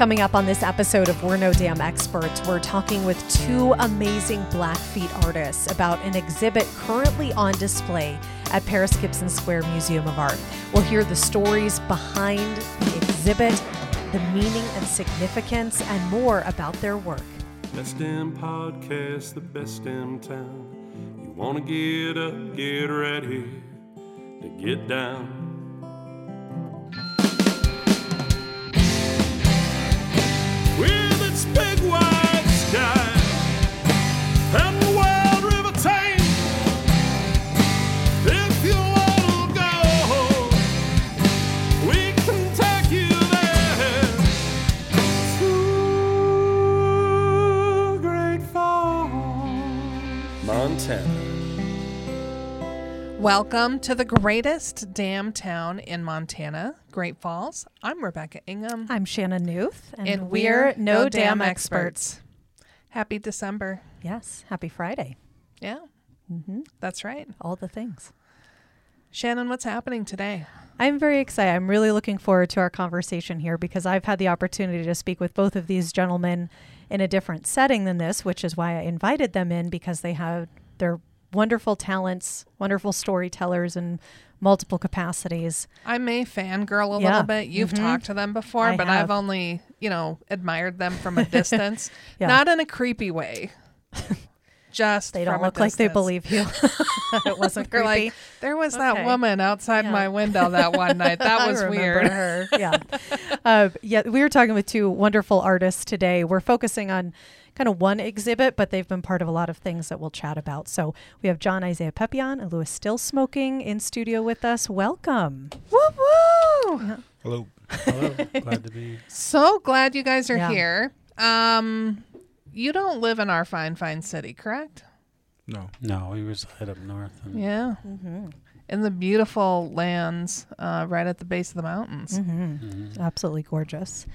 Coming up on this episode of We're No Dam Experts, we're talking with two amazing Blackfeet artists about an exhibit currently on display at Paris Gibson Square Museum of Art. We'll hear the stories behind the exhibit, the meaning and significance, and more about their work. Best damn podcast, the best damn town. You wanna get up, get ready to get down. Montana. Welcome to the greatest damn town in Montana, Great Falls. I'm Rebecca Ingham, I'm Shannon Newth, and, we're No Dam Experts. Happy December. Yes, happy Friday. Yeah, hmm that's right. All the things. Shannon, what's happening today? I'm very excited. I'm really looking forward to our conversation here because I've had the opportunity to speak with both of these gentlemen in a different setting than this, which is why I invited them in because they have their wonderful talents, wonderful storytellers in multiple capacities. I may fangirl a Yeah. little bit. You've Mhm. talked to them before, I but have. I've only, you know, admired them from a distance, Yeah. not in a creepy way. Just They don't look like they believe you. it wasn't creepy. like, there was Okay. that woman outside Yeah. my window that one night. That was weird. Her. Yeah. uh, yeah. We were talking with two wonderful artists today. We're focusing on kind of one exhibit, but they've been part of a lot of things that we'll chat about. So we have John Isaiah Pepion and Louis Still Smoking in studio with us. Welcome. Woo woo! Hello. Hello. Glad to be. So glad you guys are Yeah. here. Um, you don't live in our fine, fine city, correct? No. No, we reside up north. And Yeah, Mm-hmm. in the beautiful lands uh, right at the base of the mountains. Mm-hmm. Mhm. Absolutely gorgeous.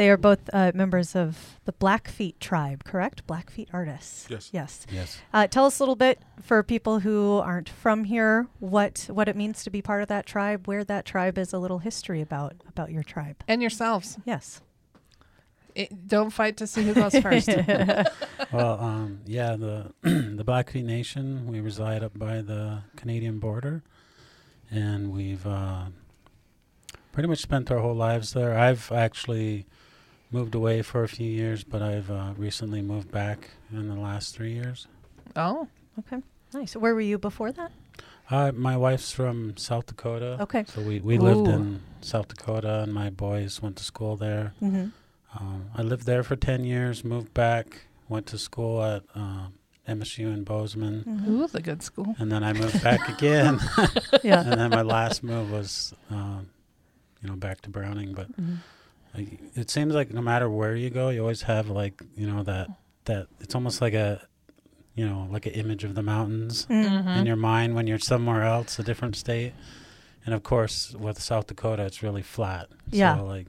They are both uh, members of the Blackfeet tribe, correct? Blackfeet artists. Yes. Yes. Yes. Uh, tell us a little bit for people who aren't from here what what it means to be part of that tribe, where that tribe is, a little history about about your tribe. And yourselves. Yes. It, don't fight to see who goes first. well, um, yeah, the the Blackfeet Nation. We reside up by the Canadian border, and we've uh, pretty much spent our whole lives there. I've actually moved away for a few years, but I've uh, recently moved back in the last three years. oh, Okay. Nice. Where were you before that? Uh, my wife's from South Dakota, Okay. so we, we lived in South Dakota, and my boys went to school there. Mm-hmm. Um, I lived there for 10 years, moved back, went to school at um MSU in Bozeman, Mm-hmm. ooh, the good school. and then I moved back again. Yeah. and then my last move was, um, you know, back to Browning. But Mhm. Like, it seems like no matter where you go, you always have like, you know, that, that it's almost like a, you know, like an image of the mountains Mm-hmm. in your mind when you're somewhere else, a different state. And of course, with South Dakota, it's really flat. Yeah. So like,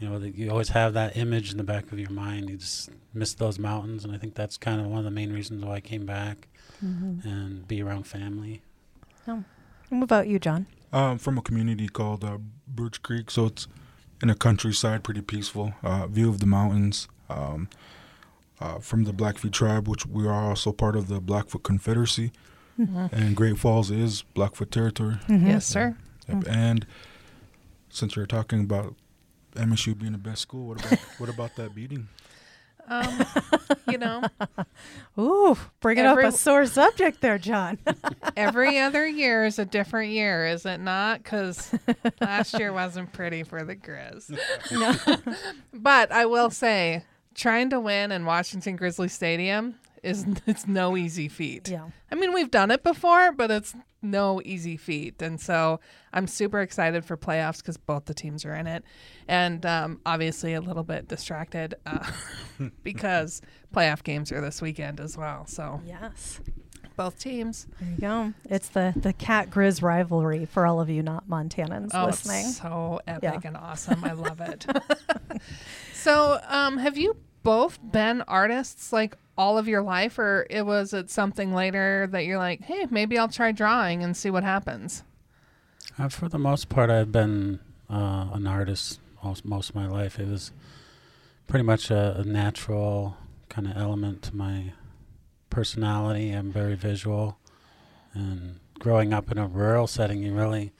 you know, you always have that image in the back of your mind. You just miss those mountains, and I think that's kind of one of the main reasons why I came back Mm-hmm. and be around family. What about you, John? Um, from a community called uh, Birch Creek, so it's in a countryside, pretty peaceful. Uh, view of the mountains. Um, uh, from the Blackfeet tribe, which we are also part of the Blackfoot Confederacy, Mhm. and Great Falls is Blackfoot territory. Mm-hmm. Yes, sir. Yep. Mm. And since you're talking about MSU being the best school, what about what about that beating? Um, you know, Ooh, bringing Every- up a sore subject there, John. every other year is a different year, is it not? Because last year wasn't pretty for the Griz. no. But I will say, trying to win in Washington Grizzly Stadium is it's no easy feat. Yeah. I mean, we've done it before, but it's no easy feat. And so I'm super excited for playoffs because both the teams are in it. And um, obviously a little bit distracted uh, because playoff games are this weekend as well. So Yes. both teams. There you go. It's the the cat griz rivalry for all of you not Montanans Oh, listening. it's so epic Yeah. and awesome. I love it. so, um, have you both been artists like all of your life, or it was it something later that you're like, hey, maybe I'll try drawing and see what happens? Uh, for the most part, I've been uh, an artist most, most of my life. It was pretty much a, a natural kind of element to my personality. I'm very visual, and growing up in a rural setting, you really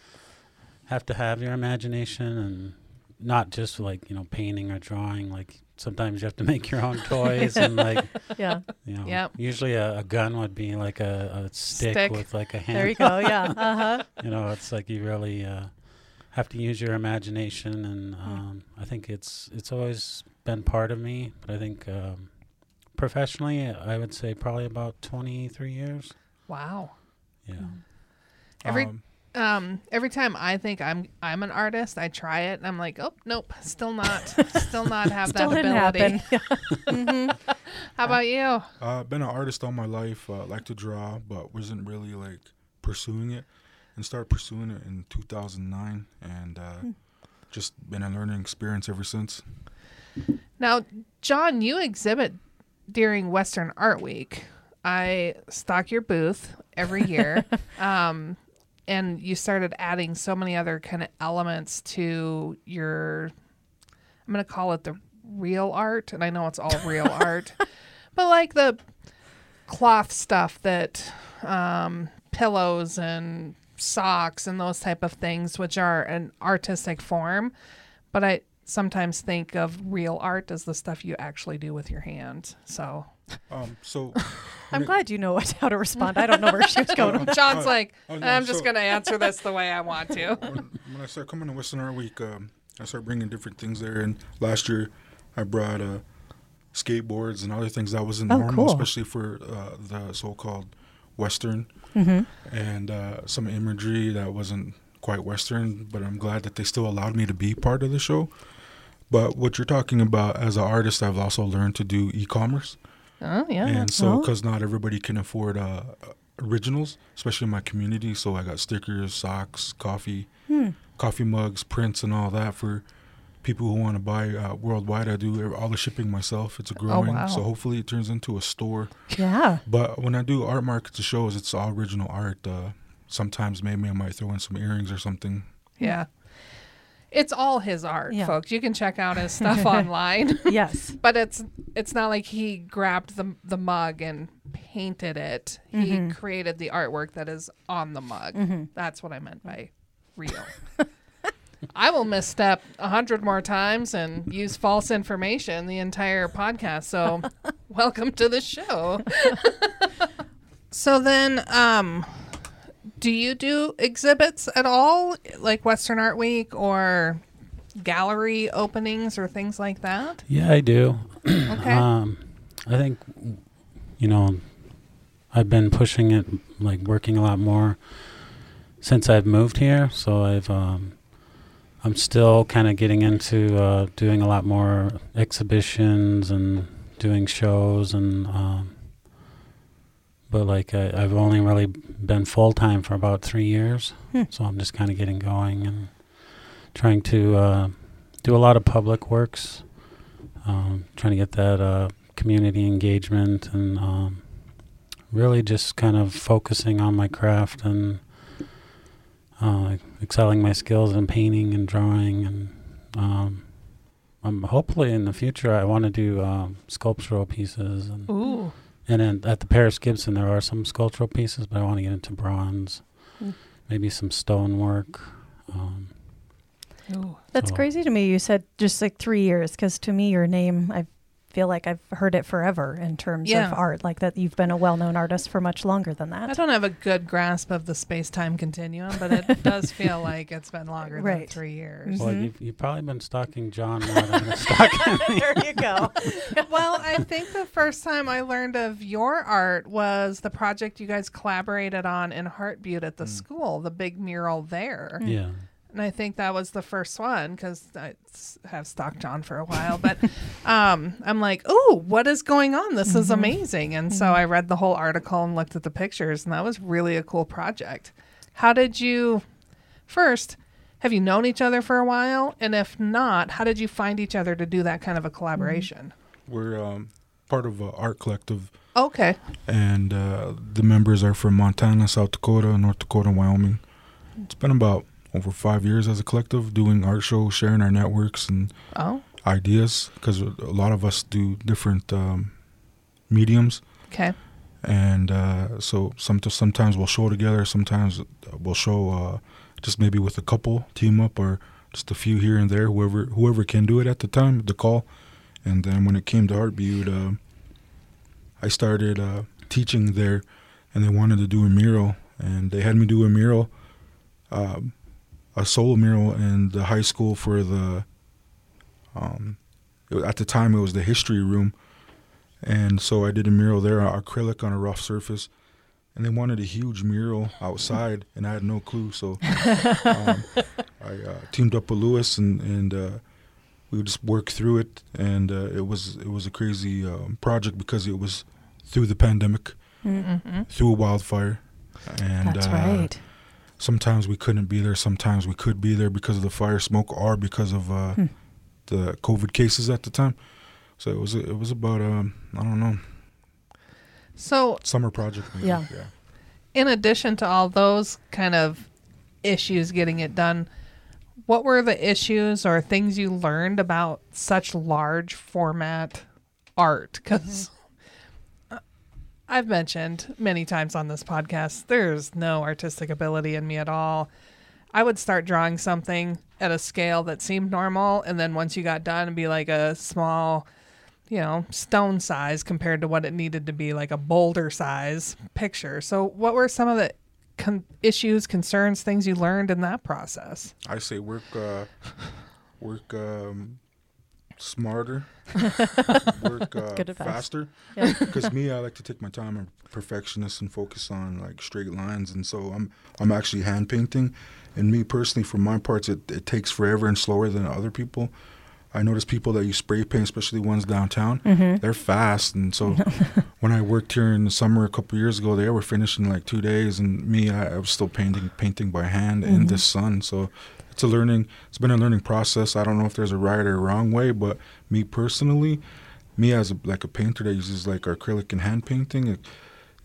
have to have your imagination and not just like you know painting or drawing. Like sometimes you have to make your own toys and like Yeah. you know. Yep. Usually a, a gun would be like a, a stick, Stick. with like a hand. There you go. Yeah. Uh huh. you know, it's like you really uh, have to use your imagination, and um, I think it's it's always been part of me. But I think um, professionally, I would say probably about twenty three years. Wow. Yeah. Every Um, um every time I think I'm I'm an artist, I try it and I'm like, oh nope, still not, still not have Still that ability. happen. hmm How about you? Uh, I've been an artist all my life. Uh, like to draw, but wasn't really like pursuing it, and started pursuing it in 2009, and uh, just been a learning experience ever since. Now, John, you exhibit during Western Art Week. I stock your booth every year. um, and you started adding so many other kind of elements to your I'm going to call it the real art, and I know it's all real art. But like the cloth stuff that um, pillows and socks and those type of things which are an artistic form but I sometimes think of real art as the stuff you actually do with your hands. So Um, so I'm glad you know how to respond. I don't know where she was going. John's like, oh, no, I'm just so- going to answer this the way I want to. when, when I started coming to Western Art Week, um, I started bringing different things there. And last year, I brought uh, skateboards and other things that wasn't Oh, normal, cool. especially for uh, the so-called Western, Mm-hmm. and uh, some imagery that wasn't quite Western. But I'm glad that they still allowed me to be part of the show. But what you're talking about as an artist, I've also learned to do e-commerce. Oh, yeah. And so, Oh. because not everybody can afford uh, originals, especially in my community, so I got stickers, socks, coffee, Hmm. coffee mugs, prints, and all that for people who want to buy uh, worldwide. I do all the shipping myself. It's a growing, wow. so hopefully it turns into a store. Yeah. But when I do art markets or shows, it's all original art. Uh, sometimes maybe I might throw in some earrings or something. Yeah. It's all his art, Yeah. folks. You can check out his stuff online. Yes. But it's it's not like he grabbed the the mug and painted it. He Mm-hmm. created the artwork that is on the mug. That's what I meant by real. I will misstep a hundred more times and use false information the entire podcast. So, welcome to the show. so then, um, do you do exhibits at all, like Western Art Week or gallery openings or things like that? Yeah, I do. Okay. Um, I think, you know, I've been pushing it, like working a lot more since I've moved here. So I've, um, I'm still kind of getting into uh, doing a lot more exhibitions and doing shows and, um, but like I, I've only really been full time for about three years. Hmm. So I'm just kind of getting going and trying to uh, do a lot of public works um, trying to get that uh, community engagement and um, really just kind of focusing on my craft and uh, excelling my skills in painting and drawing and um, um, hopefully in the future I want to do um, sculptural pieces and Ooh. And then at the Paris Gibson there are some sculptural pieces but I want to get into bronze Mm. maybe some stonework um, Ooh. That's So- crazy to me. You said just like three years, because to me, your name, I feel like I've heard it forever in terms Yeah. of art, like that you've been a well known artist for much longer than that. I don't have a good grasp of the space time continuum, but it does feel like it's been longer than three years. well Mhm. you've, you've probably been stalking John more than been stalking me. there you go. well, I think the first time I learned of your art was the project you guys collaborated on in Heart Butte at the school, the big mural there. yeah And I think that was the first one because I have stalked John for a while. But um, I'm like, oh, what is going on? This is amazing. And so I read the whole article and looked at the pictures, and that was really a cool project. How did you, first, have you known each other for a while? And if not, how did you find each other to do that kind of a collaboration? We're um, part of an art collective Okay. and uh, the members are from Montana, South Dakota, North Dakota, Wyoming. It's been about over five years as a collective doing art shows, sharing our networks, and Oh, ideas because a lot of us do different um, mediums, Okay. and uh, so some sometimes we'll show together. Sometimes we'll show uh, just maybe with a couple team up or just a few here and there. Whoever whoever can do it at the time, the call. And then when it came to Heart Butte, uh, I started uh, teaching there, and they wanted to do a mural, and they had me do a mural, um, a solo mural in the high school for the. Um, it, at the time, it was the history room, and so I did a mural there, acrylic on a rough surface, and they wanted a huge mural outside, and I had no clue. So um, I uh, teamed up with Louis, and and uh, we would just work through it, and uh, it was it was a crazy um, project because it was through the pandemic, Mm-hmm. through a wildfire, and That's uh, right. Sometimes we couldn't be there, sometimes we could be there because of the fire smoke or because of uh, Hmm. the COVID cases at the time. So it was it was about um, I don't know So, summer project. maybe. Yeah. yeah. in addition to all those kind of issues getting it done, what were the issues or things you learned about such large format art? Because I've mentioned many times on this podcast, there's no artistic ability in me at all. I would start drawing something at a scale that seemed normal, and then once you got done, it'd be like a small, you know, stone size compared to what it needed to be, like a boulder size picture. So, what were some of the con- issues, concerns, things you learned in that process? I say work uh, work um, smarter, work uh, faster. Yeah. Because me, I like to take my time. I'm perfectionist and focus on like straight lines, and so I'm I'm actually hand painting. And me personally, for my parts, it, it takes forever and slower than other people. I notice people that use spray paint, especially ones downtown, Mm-hmm. they're fast. And so when I worked here in the summer a couple years ago, they were finishing in like two days, and me, I, I was still painting painting by hand in the sun. So it's a learning. It's been a learning process. I don't know if there's a right or wrong way, but me personally, me as a, like a painter that uses like acrylic and hand painting, it,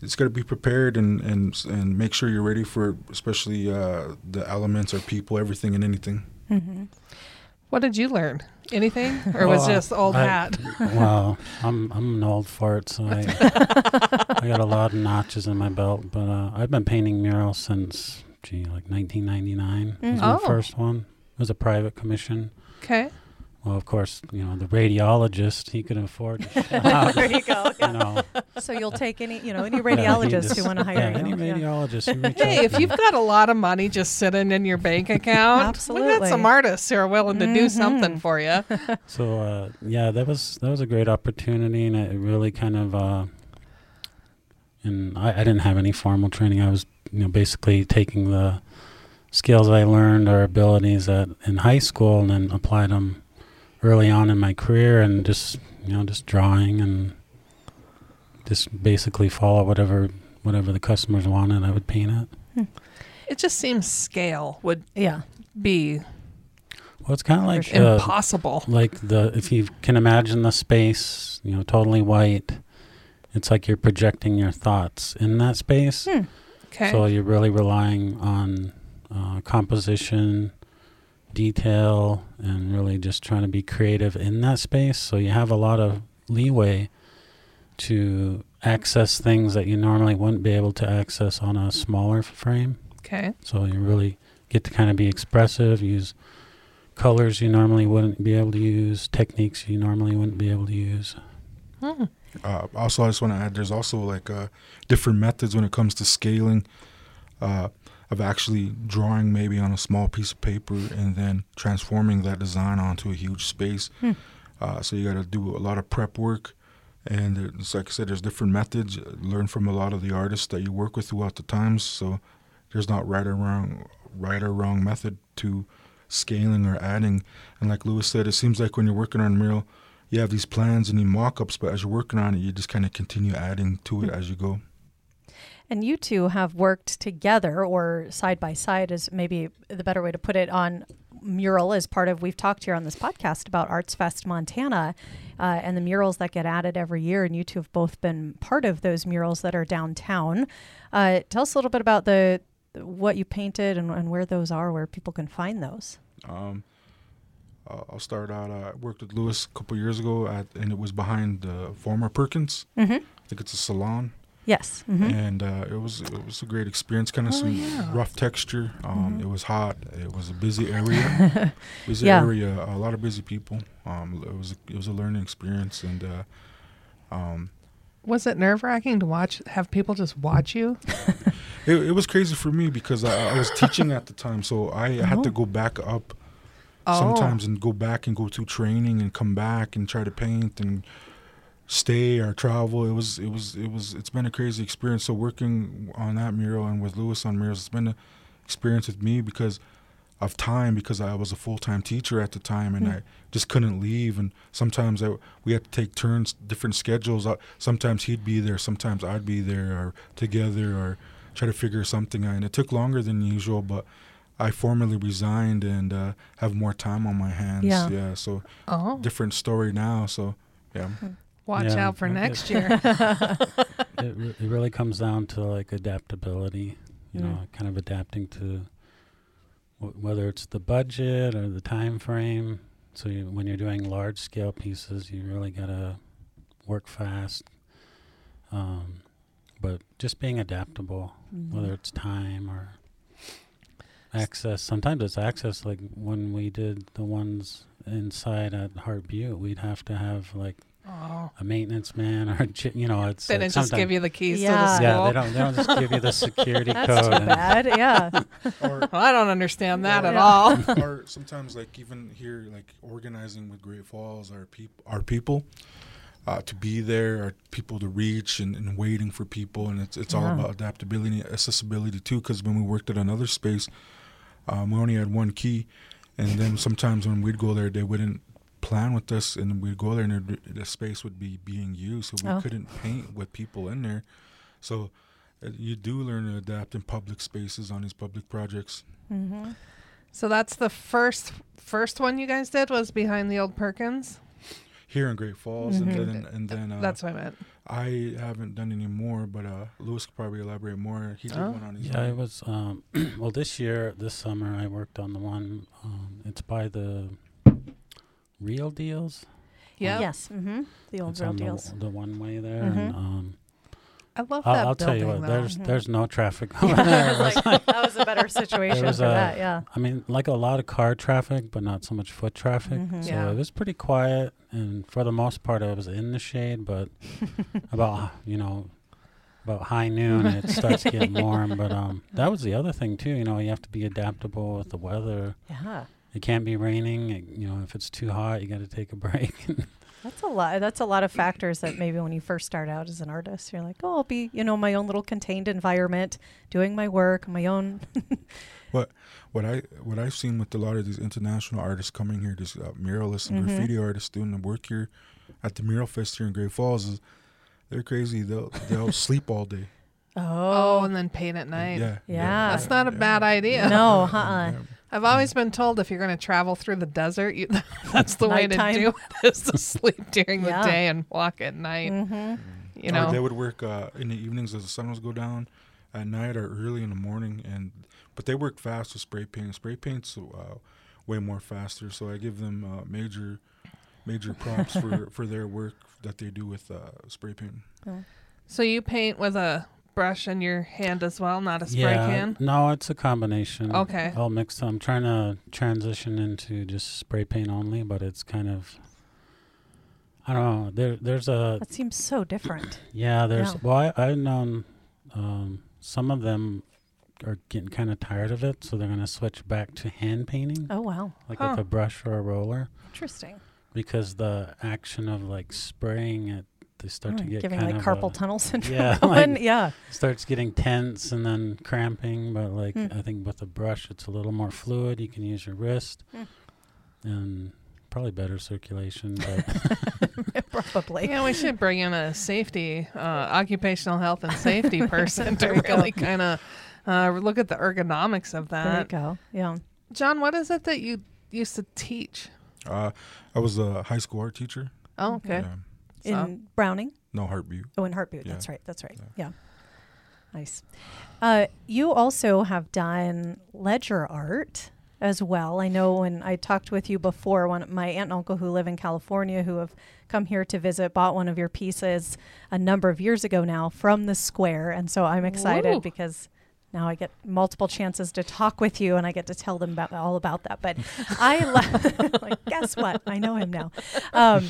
it's got to be prepared and and and make sure you're ready for especially uh, the elements or people, everything and anything. Mm-hmm. What did you learn? Anything, or was Well, just old I- hat? well, I'm I'm an old fart, so I I got a lot of notches in my belt. But uh, I've been painting murals since gee, like 1999 was my Oh. first one. It was a private commission. Okay. Well, of course, you know the radiologist he could afford to there you go. you know. So you'll take any, you know, any radiologist just- who want to hire yeah, you. any radiologist. You reach Hey, if you've got a lot of money just sitting in your bank account, absolutely, we got some artists who are willing to do Mhm. something for you. So uh, yeah, that was that was a great opportunity, and it really kind of. Uh, and I, I didn't have any formal training. I was, you know, basically taking the skills I learned or abilities at in high school, and then applied them early on in my career, and just you know, just drawing and just basically follow whatever whatever the customers wanted. I would paint it. It just seems scale would Yeah. be Well, it's kind of like sure. uh, impossible. like the if you can imagine the space you know totally white it's like you're projecting your thoughts in that space Hmm. Okay. so you're really relying on uh, composition detail and really just trying to be creative in that space so you have a lot of leeway to access things that you normally wouldn't be able to access on a smaller frame okay. so you really get to kind of be expressive, use colors you normally wouldn't be able to use, techniques you normally wouldn't be able to use. Hmm. Uh, also, I just want to add, there's also like uh, different methods when it comes to scaling, uh, of actually drawing maybe on a small piece of paper and then transforming that design onto a huge space. Hmm. Uh, so you got to do a lot of prep work, and it's like I said, there's different methods. Learn from a lot of the artists that you work with throughout the times. So there's not right or wrong, right or wrong method to scaling or adding. And like Louis said, it seems like when you're working on a mural, you have these plans and these mock-ups, but as you're working on it, you just kind of continue adding to it as you go. And you two have worked together or side by side is maybe the better way to put it on mural as part of we've talked here on this podcast about Arts Fest Montana uh, and the murals that get added every year and you two have both been part of those murals that are downtown. Uh, tell us a little bit about the what you painted and, and where those are, where people can find those. Um, uh, I'll start out. Uh, I worked with Louis a couple years ago, at, and it was behind the former Perkins. Mm-hmm. I think it's a salon, Yes. Mm-hmm. and uh, it was it was a great experience. Kind of Oh, some yeah. rough texture. Um, Mhm. It was hot. It was a busy area. busy Yeah. area. A lot of busy people. Um, it was it was a learning experience, and uh, um, Was it nerve wracking to watch have people just watch you? it, it was crazy for me because I, I was teaching at the time, so I had to Oh. go back up Oh. sometimes and go back and go through training and come back and try to paint and stay or travel. It was it was it was it's been a crazy experience. So working on that mural and with Louis on murals, it's been an experience with me because of time because I was a full time teacher at the time and Hmm. I just couldn't leave and sometimes I, we had to take turns, different schedules. Uh, Sometimes he'd be there, sometimes I'd be there or together or try to figure something out. And it took longer than usual, but I formally resigned and uh, have more time on my hands. Yeah. yeah so Oh. different story now. So yeah, Watch Yeah, out for I next guess- year. it, re- it really comes down to like adaptability you Mm. know kind of adapting to w- whether it's the budget or the time frame so you, when you're doing large scale pieces you really got to work fast um, but just being adaptable Mm-hmm. whether it's time or access sometimes it's access like when we did the ones inside at Heart Butte we'd have to have like oh. a maintenance man or you know it's They like didn't just give you the keys Yeah. to the yeah, they don't. They don't just give you the security That's code. too and- bad. Yeah. or, Well, I don't understand that at Yeah. all. or sometimes like even here, like organizing with Great Falls, our people, our people, uh, to be there, our people to reach, and, and waiting for people, and it's it's all about adaptability, accessibility too. Because when we worked at another space, um, we only had one key, and then sometimes when we'd go there, they wouldn't plan with us, and we'd go there, and the space would be being used, so we Oh. couldn't paint with people in there. So uh, you do learn to adapt in public spaces on these public projects. Mm-hmm. So that's the first first one you guys did was behind the old Perkins. here in Great Falls, Mhm. and then and then uh, That's what I meant. I haven't done any more, but uh, Louis could probably elaborate more. He did Oh. one on his Yeah, it was. Um, well, this year, this summer, I worked on the one. Um, it's by the Real Deals. Yeah, Yes. Mm-hmm. The old It's real on the, deals. the one way there. Mhm. And, um, I love I'll, that I'll building. tell you what. though. There's Mhm. there's no traffic there. was like, that was a better situation for a- that. Yeah. I mean, like a lot of car traffic, but not so much foot traffic. Mhm. So Yeah. it was pretty quiet, and for the most part, I was in the shade. But about you know, about high noon, it starts getting warm. But um, that was the other thing too. You know, you have to be adaptable with the weather. Yeah. It can't be raining. It, you know, if it's too hot, you got to take a break. That's a lot. That's a lot of factors that maybe when you first start out as an artist, you're like, oh, I'll be, you know, my own little contained environment, doing my work, my own. what what I what I've seen with a lot of these international artists coming here, these uh, muralists and Mhm. graffiti artists doing the work here at the Mural Fest here in Great Falls is they're crazy. They'll they'll sleep all day. oh, oh. and then paint at night. Yeah, Yeah. That's not a yeah. bad idea. No, Yeah, uh-uh. yeah. I've always been told if you're going to travel through the desert, you, that's the way to Nighttime. do it is to sleep during Yeah. the day and walk at night. Mm-hmm. You Or know, they would work uh, in the evenings as the sun was go down, at night or early in the morning, and but they work fast with spray paint. Spray paint's uh, way more faster, so I give them uh, major major props for for their work that they do with uh, spray paint. so you paint with a brush in your hand as well, not a spray yeah, can. no, it's a combination. Okay. all mixed. I'm trying to transition into just spray paint only, but it's kind of. I don't know. There, there's a That seems so different. Yeah, there's. Yeah. Well, I, I've known um, some of them are getting kind of tired of it, so they're going to switch back to hand painting, Oh wow, like Huh. with a brush or a roller, interesting. because the action of like spraying it, they start to Mm, get giving kind like of carpal a- tunnel syndrome. Yeah, like- yeah. starts getting tense and then cramping. But like Hmm. I think with a brush, it's a little more fluid. You can use your wrist, Hmm. and probably better circulation. But Probably. Yeah, we should bring in a safety, uh, occupational health and safety person to There you go. really kind of uh, look at the ergonomics of that. There you that. go. Yeah. John, what is it that you used to teach? Uh, I was a high school art teacher. Oh, okay. Yeah. In Browning. No Heart Butte. Oh, in Heart Butte. Yeah. That's right. That's right. Yeah. Yeah. Nice. Uh, you also have done ledger art. as well. I know when I talked with you before, one my aunt and uncle who live in California who have come here to visit bought one of your pieces a number of years ago now from the square, and so I'm excited Woo. because now I get multiple chances to talk with you and I get to tell them about all about that. But I lo- like guess what? I know him now. Um,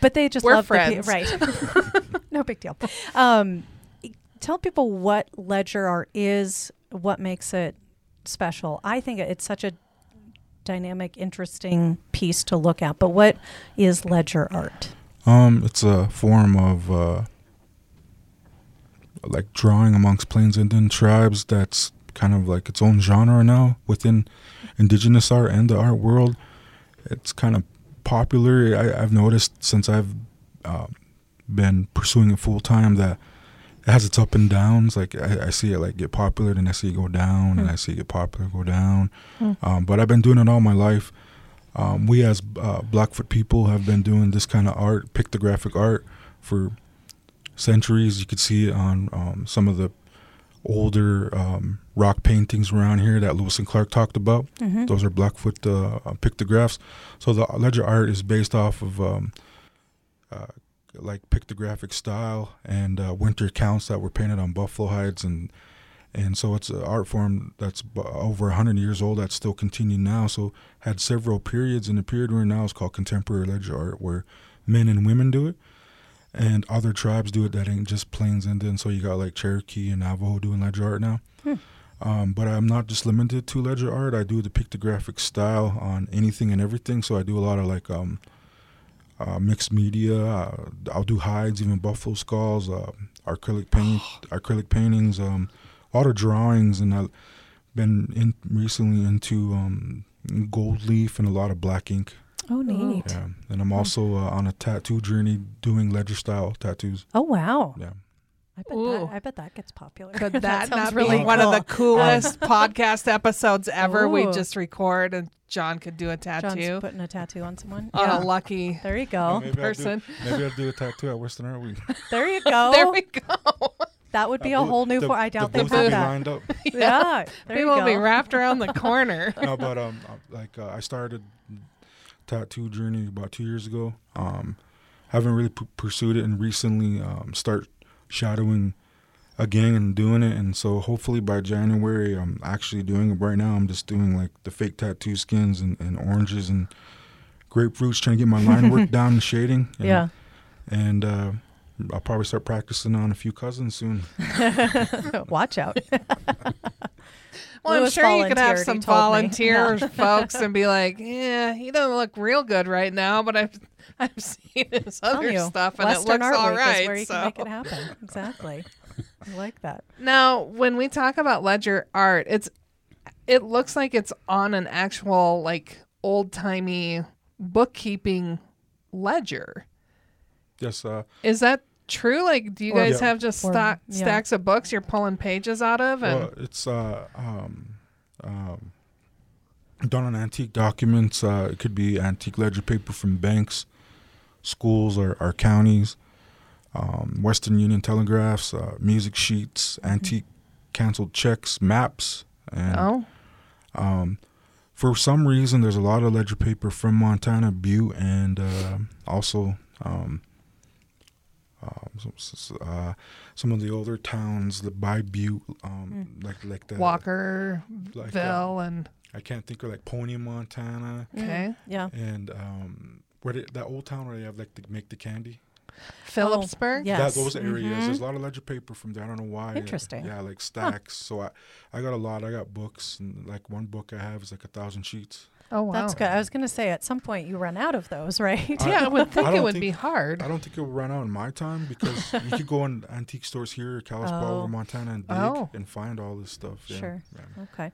but they just We're love friends. the pi- right. no big deal. Um, tell people what ledger art is, what makes it special. I think it's such a dynamic, interesting piece to look at. But what is ledger art? Um, it's a form of uh, like drawing amongst Plains Indian tribes. That's kind of like its own genre now within indigenous art and the art world. It's kind of popular. I, I've noticed since I've uh, been pursuing it full time that it has its up and downs. Like I, I see it like get popular, then I see it go down, and Hmm. I see it get popular, go down. Hmm. Um, but I've been doing it all my life. Um, we as uh, Blackfoot people have been doing this kind of art, pictographic art, for centuries. You could see it on um, some of the older um, rock paintings around here that Lewis and Clark talked about. Mm-hmm. Those are Blackfoot uh, uh, pictographs. So the ledger art is based off of um, uh, like pictographic style and uh, winter counts that were painted on buffalo hides and and so it's an art form that's over 100 years old that's still continuing now so had several periods and the period we're in now is called contemporary ledger art where men and women do it and other tribes do it that ain't just plains indian so you got like cherokee and navajo doing ledger art now Hmm. um, but i'm not just limited to ledger art i do the pictographic style on anything and everything so i do a lot of like um, uh, mixed media. Uh, I'll do hides, even buffalo skulls, uh, acrylic paint, acrylic paintings, um, a lot of drawings, and I've been in recently into um, gold leaf and a lot of black ink. Oh, neat. Yeah, and I'm also uh, on a tattoo journey doing ledger style tattoos. Oh, wow. Yeah, I bet, Ooh. that, I bet that gets popular. Could that, sounds not really be one of the cool. coolest podcast episodes ever? We just record and John could do a tattoo. John's tattoo putting a tattoo on someone. on Yeah. a lucky There you go. maybe person. I'll do, maybe I'll do a tattoo at Western Art Week. There you go. There we go. that would be Uh, a whole new. the, for- I doubt the they booth have be that. lined up. Yeah. There People you will be wrapped around the corner. no, but um, like uh, I started tattoo journey about two years ago. Um, haven't really p- pursued it, and recently um, start shadowing a gang and doing it. And so hopefully by January, I'm actually doing it. Right now, I'm just doing like the fake tattoo skins and, and oranges and grapefruits, trying to get my line work down and shading. And, Yeah. and uh, I'll probably start practicing on a few cousins soon. Watch out. Well, I'm sure you could have some told me. volunteer folks and be like, "Yeah, he doesn't look real good right now, but I've I've seen his other you, stuff and Western it looks Art all Week is where you so. can make it happen. Exactly. I like that. Now, when we talk about ledger art, it's it looks like it's on an actual like old timey bookkeeping ledger. Yes, uh, Is that true? Like, do you Or- guys Yeah. have just Or- stock, yeah. stacks of books you're pulling pages out of? And Well, it's uh, um, um, done on antique documents. Uh, it could be antique ledger paper from banks, schools, or, or counties. Um, Western Union telegraphs, uh, music sheets, antique canceled checks, maps, and oh, um, for some reason, there's a lot of ledger paper from Montana, Butte, and uh, also um, um, some, uh, some of the older towns that by Butte, um, like like the Walkerville like, uh, and I can't think of like Pony, Montana, okay, Yeah. and um, where they, that old town where they have like to make the candy. Philipsburg. Yes. That, those areas. Mhm. There's a lot of ledger paper from there. I don't know why. Interesting. Yeah, like stacks. So I, I got a lot. I got books, and like one book I have is like a thousand sheets. Oh wow, That's good. I was going to say at some point you run out of those, right? I- Yeah, I would I think it would think- be hard. I don't think it will run out in my time because you could go in antique stores here, Kalispell, Oh. over Montana, and dig Oh. and find all this stuff. Yeah, Sure. yeah. okay.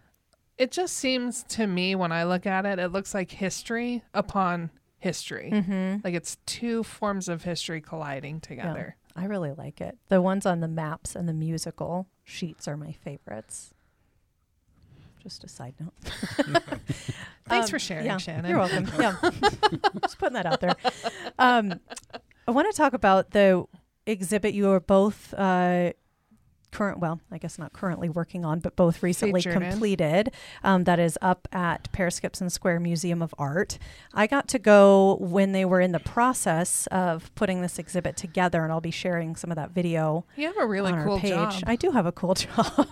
It just seems to me when I look at it, it looks like history upon history. Mm-hmm. Like it's two forms of history colliding together. I really like it. The ones on the maps and the musical sheets are my favorites. Just a side note. Thanks Um, for sharing, yeah, Shannon. You're welcome. Yeah. Just putting that out there. Um, I want to talk about the exhibit you are both uh, current, well, I guess not currently working on, but both recently Featured completed. Um, that is up at Paris Gibson Square Museum of Art. I got to go when they were in the process of putting this exhibit together, and I'll be sharing some of that video You have a really cool page. job. I do have a cool job.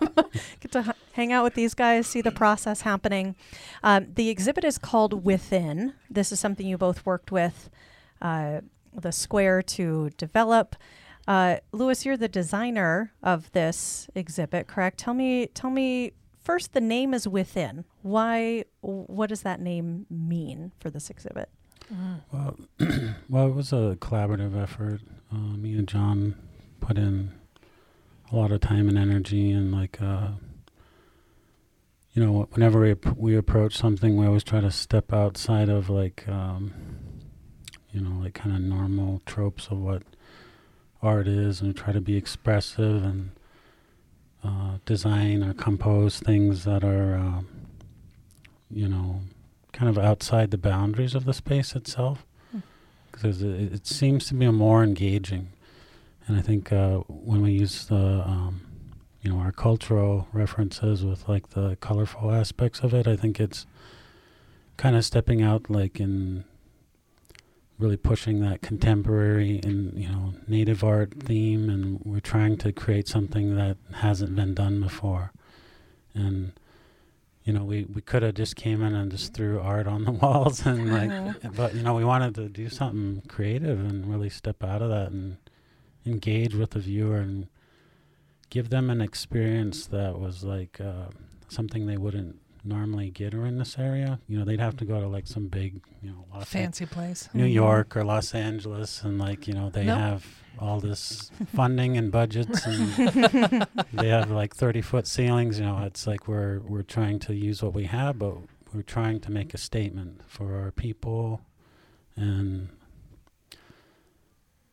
Get to h- hang out with these guys, see the process happening. Um, the exhibit is called Within. This is something you both worked with uh, the Square to develop. Uh, Louis, you're the designer of this exhibit, correct? Tell me, tell me first. The name is Within. Why? What does that name mean for this exhibit? Well, well, it was a collaborative effort. Uh, me and John put in a lot of time and energy, and like, uh, you know, whenever we ap- we approach something, we always try to step outside of like, um, you know, like kind of normal tropes of what art is, and try to be expressive and uh, design or compose things that are, um, you know, kind of outside the boundaries of the space itself. Because it, it seems to be more engaging. And i think uh, when we use the um, you know our cultural references with like the colorful aspects of it i think it's kind of stepping out like in really pushing that contemporary and you know native art theme and we're trying to create something that hasn't been done before. And you know, we, we could have just came in and just threw art on the walls and like, but you know, we wanted to do something creative and really step out of that and engage with the viewer and give them an experience that was like uh, something they wouldn't normally get her in this area. You know, they'd have to go to like some big, you know, Los An- Fancy place. New mm-hmm. York or Los Angeles, and like you know, they Nope. have all this funding and budgets and they have like 30 foot ceilings you know it's like we're we're trying to use what we have but we're trying to make a statement for our people and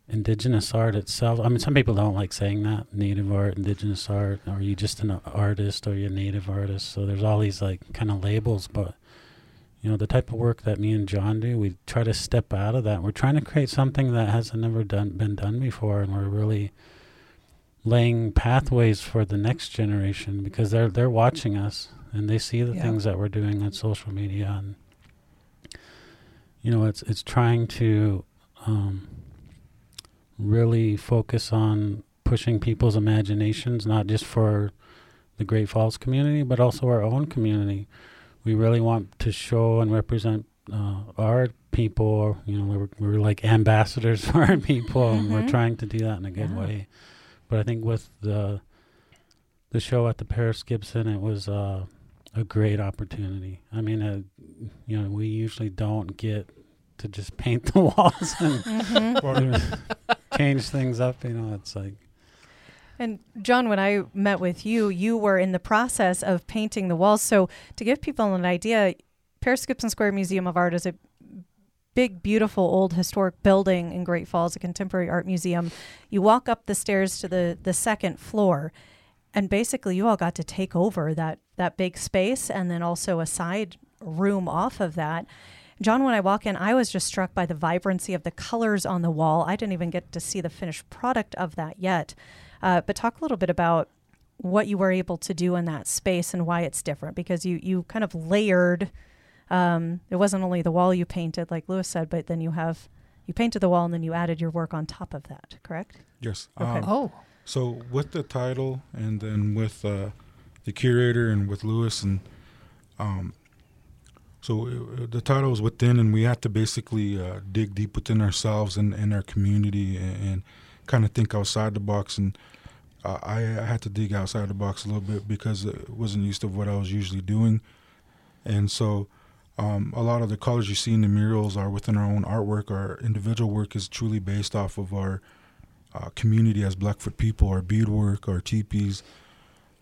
indigenous art itself i mean some people don't like saying that native art indigenous art are you just an artist or you a native artist so there's all these like kind of labels but you know the type of work that me and john do we try to step out of that we're trying to create something that hasn't never done been done before and we're really laying pathways for the next generation because they're they're watching us and they see the Yeah. things that we're doing on social media and you know it's it's trying to um, really focus on pushing people's imaginations not just for the Great Falls community but also our own community we really want to show and represent uh, our people you know we're, we're like ambassadors for our people and we're Mhm. trying to do that in a good Yeah. way but I think with the the show at the Paris Gibson, it was uh, a great opportunity. I mean, uh, you know, we usually don't get to just paint the walls and Mhm. change things up. You know, it's like And John, when I met with you, you were in the process of painting the walls. So to give people an idea, Paris Gibson Square Museum of Art is a big, beautiful old historic building in Great Falls, a contemporary art museum. You walk up the stairs to the the second floor, and basically you all got to take over that that big space and then also a side room off of that. John, when I walk in, I was just struck by the vibrancy of the colors on the wall. I didn't even get to see the finished product of that yet. Uh, but talk a little bit about what you were able to do in that space and why it's different because you you kind of layered. Um, it wasn't only the wall you painted, like Louis said, but then you have you painted the wall and then you added your work on top of that. Correct? Yes. Okay. Um, Oh, So with the title and then with uh, the curator and with Louis and um, so uh, the title is within, and we had to basically uh, dig deep within ourselves and, our community and, and kind of think outside the box. And uh, I, I had to dig outside the box a little bit because it wasn't used to what I was usually doing, and so. Um, a lot of the colors you see in the murals are within our own artwork. Our individual work is truly based off of our uh, community as Blackfoot people, our beadwork, our teepees,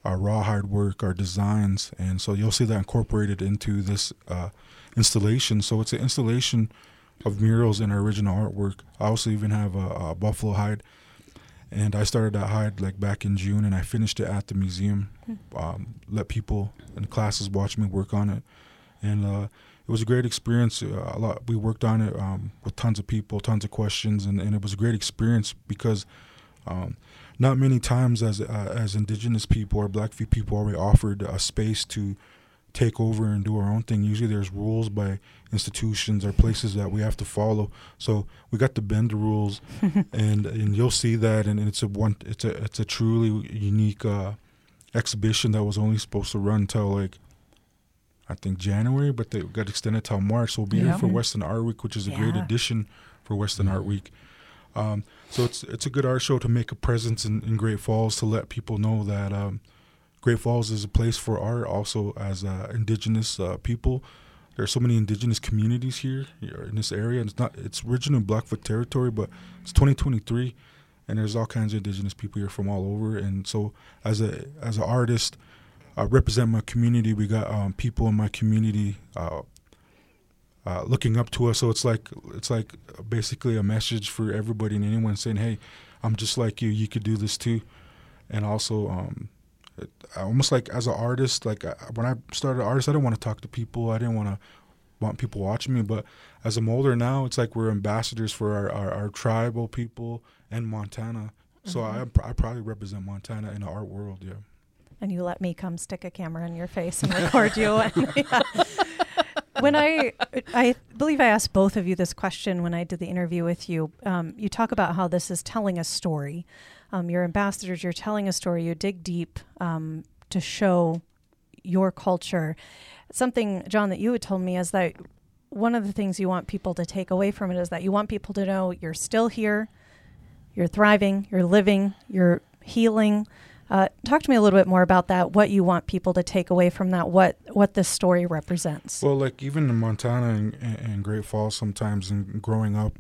our rawhide work, our designs, and so you'll see that incorporated into this uh, installation. So it's an installation of murals in our original artwork. I also even have a, a buffalo hide, and I started that hide like back in June, and I finished it at the museum. Um, let people in classes watch me work on it, and uh, it was a great experience. Uh, a lot we worked on it um, with tons of people, tons of questions, and, and it was a great experience because Um, not many times as uh, as indigenous people or Blackfeet people are we offered a space to take over and do our own thing. Usually there's rules by institutions or places that we have to follow. So we got to bend the rules, and and you'll see that, and it's a one it's a it's a truly unique uh, exhibition that was only supposed to run till like I think January, but they got extended till March. So we'll be Yeah. here for Western Art Week, which is a great addition for Western Art Week. Um, so it's it's a good art show to make a presence in, in Great Falls to let people know that um, Great Falls is a place for art. Also, as uh, indigenous uh, people, there are so many indigenous communities here here in this area. It's not it's originally Blackfoot territory, but it's 2023, and there's all kinds of indigenous people here from all over. And so, as a as an artist, I represent my community. We got um, people in my community. Uh, uh, looking up to us. So it's like it's like basically a message for everybody and anyone saying, "Hey, I'm just like you. You could do this too." And also, um, it, almost like as an artist, like I, when I started artist, I didn't want to talk to people. I didn't want to want people watching me. But as I'm older now, it's like we're ambassadors for our, our, our tribal people and Montana. So I, I probably represent Montana in the art world. Yeah. and you let me come stick a camera in your face and record you. And, yeah. When I, I believe I asked both of you this question when I did the interview with you. Um, you talk about how this is telling a story. Um, you're ambassadors. You're telling a story. You dig deep um, to show your culture. Something, John, that you had told me is that one of the things you want people to take away from it is that you want people to know you're still here, you're thriving, you're living, you're healing. Uh, talk to me a little bit more about that. What you want people to take away from that? What what this story represents? Well, like even in Montana and, and, Great Falls, sometimes and growing up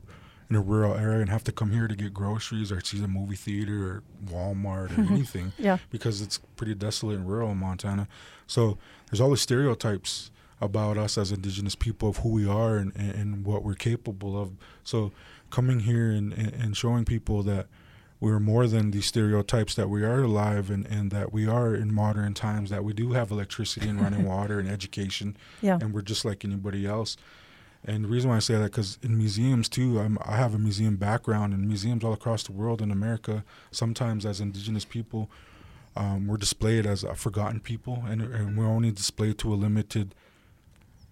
in a rural area and have to come here to get groceries or see the movie theater or Walmart or anything yeah, because it's pretty desolate and rural in Montana. So there's all the stereotypes about us as indigenous people of who we are and, and, and what we're capable of. So coming here and, and showing people that we're more than these stereotypes, that we are alive and, and that we are in modern times, that we do have electricity and running water and education yeah, and we're just like anybody else. And the reason why I say that because in museums too, I'm, I have a museum background in museums all across the world in America. Sometimes as indigenous people, um, we're displayed as a forgotten people, and, and we're only displayed to a limited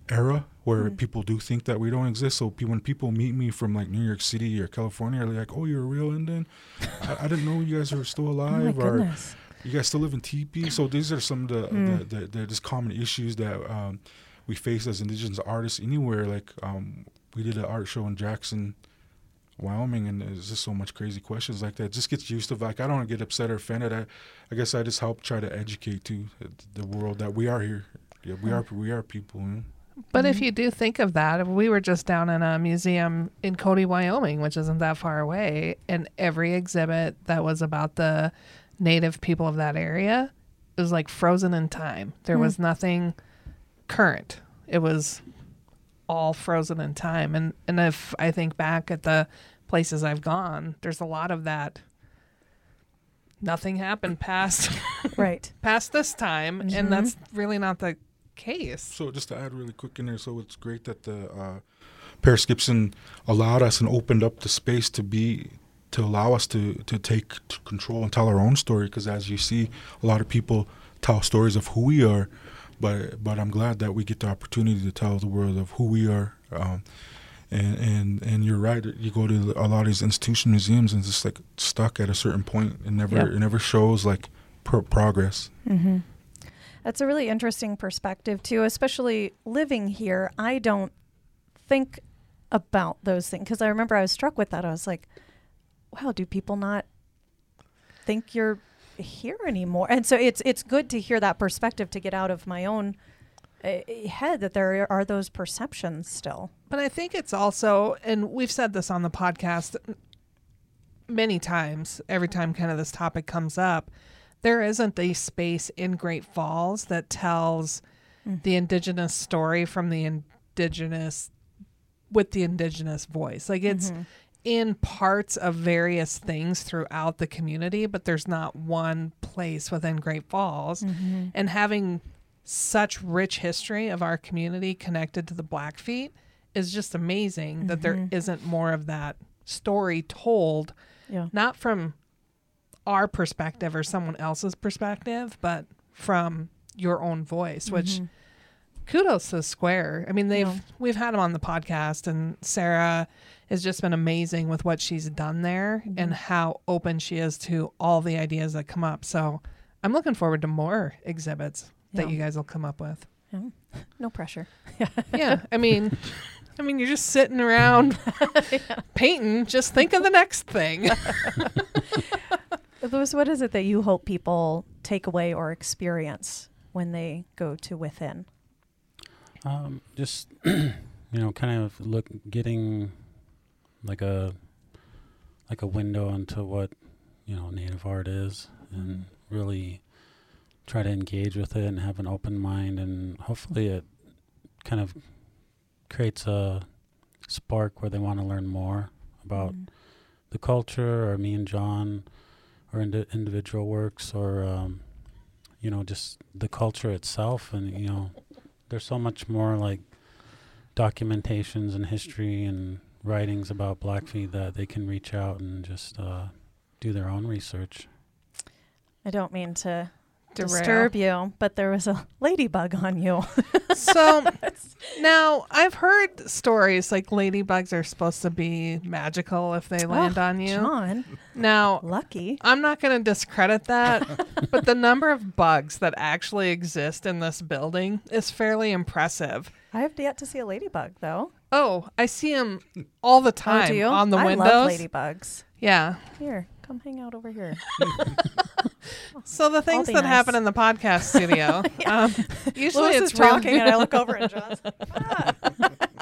era where Mm. people do think that we don't exist. So pe- when people meet me from like New York City or California, they're like, "Oh, you're a real Indian? I, I didn't know you guys are still oh alive." or goodness. you guys still live in teepee. So these are some of the, Mm. the, the, the just common issues that um, we face as indigenous artists anywhere. Like um, we did an art show in Jackson, Wyoming, and there's just so much crazy questions like that. It just gets used to like I don't get upset or offended. I, I guess I just help try to educate to the world that we are here. Yeah, we are we are people. You know? But if you do think of that, we were just down in a museum in Cody, Wyoming, which isn't that far away, and every exhibit that was about the native people of that area was like frozen in time. There was nothing current. It was all frozen in time. And and if I think back at the places I've gone, there's a lot of that nothing happened past Right. past this time Mhm. and that's really not the case. So just to add really quick in there, so it's great that the uh, Paris Gibson allowed us and opened up the space to be to allow us to to take t- control and tell our own story. Because as you see, a lot of people tell stories of who we are, but but I'm glad that we get the opportunity to tell the world of who we are. Um, and, and and you're right. You go to a lot of these institution museums and it's just like stuck at a certain and never Yeah. it never shows like pro- progress. Mm-hmm. That's a really interesting perspective too, especially living here. I don't think about those things because I remember I was struck with that. I was like, "Wow, do people not think you're here anymore?" And so it's it's good to hear that perspective to get out of my own uh, head that there are those perceptions still. But I think it's also, and we've said this on the podcast many times, every time kind of this topic comes up, there isn't a space in Great Falls that tells hmm. the indigenous story from the indigenous with the indigenous voice. Like it's mm-hmm. in parts of various things throughout the community, but there's not one place within Great Falls. Mm-hmm. And having such rich history of our community connected to the Blackfeet is just amazing that there mm-hmm. isn't more of that story told Yeah. not from our perspective or someone else's perspective, but from your own voice, which Mhm. kudos to Square. I mean, they've Yeah. we've had them on the podcast, and Sarah has just been amazing with what she's done there Mm-hmm. and how open she is to all the ideas that come up. So I'm looking forward to more exhibits that you guys will come up with. no pressure. Yeah, I mean, I mean, you're just sitting around painting. Just think of the next thing. Louis, what is it that you hope people take away or experience when they go to within? Um, just you know, kind of look getting like a like a window into what you know native art is, and really try to engage with it and have an open mind, and hopefully it kind of creates a spark where they want to learn more about Mm. the culture, or me and John, or indi- individual works, or um, you know, just the culture itself, and you know, there's so much more like documentations and history and writings about Blackfeet that they can reach out and just uh, do their own research. I don't mean to Derail. disturb you, but there was a ladybug on you. So now I've heard stories like ladybugs are supposed to be magical if they land on you. John, Now lucky. I'm not going to discredit that, but the number of bugs that actually exist in this building is fairly impressive. I have yet to see a ladybug though. Oh, I see them all the Oh, time you? on the I windows. I love ladybugs. yeah. Here, come hang out over here. So the things that nice. happen in the podcast studio, um, usually Louis it's talking, and I look over, and John's like, "Ah,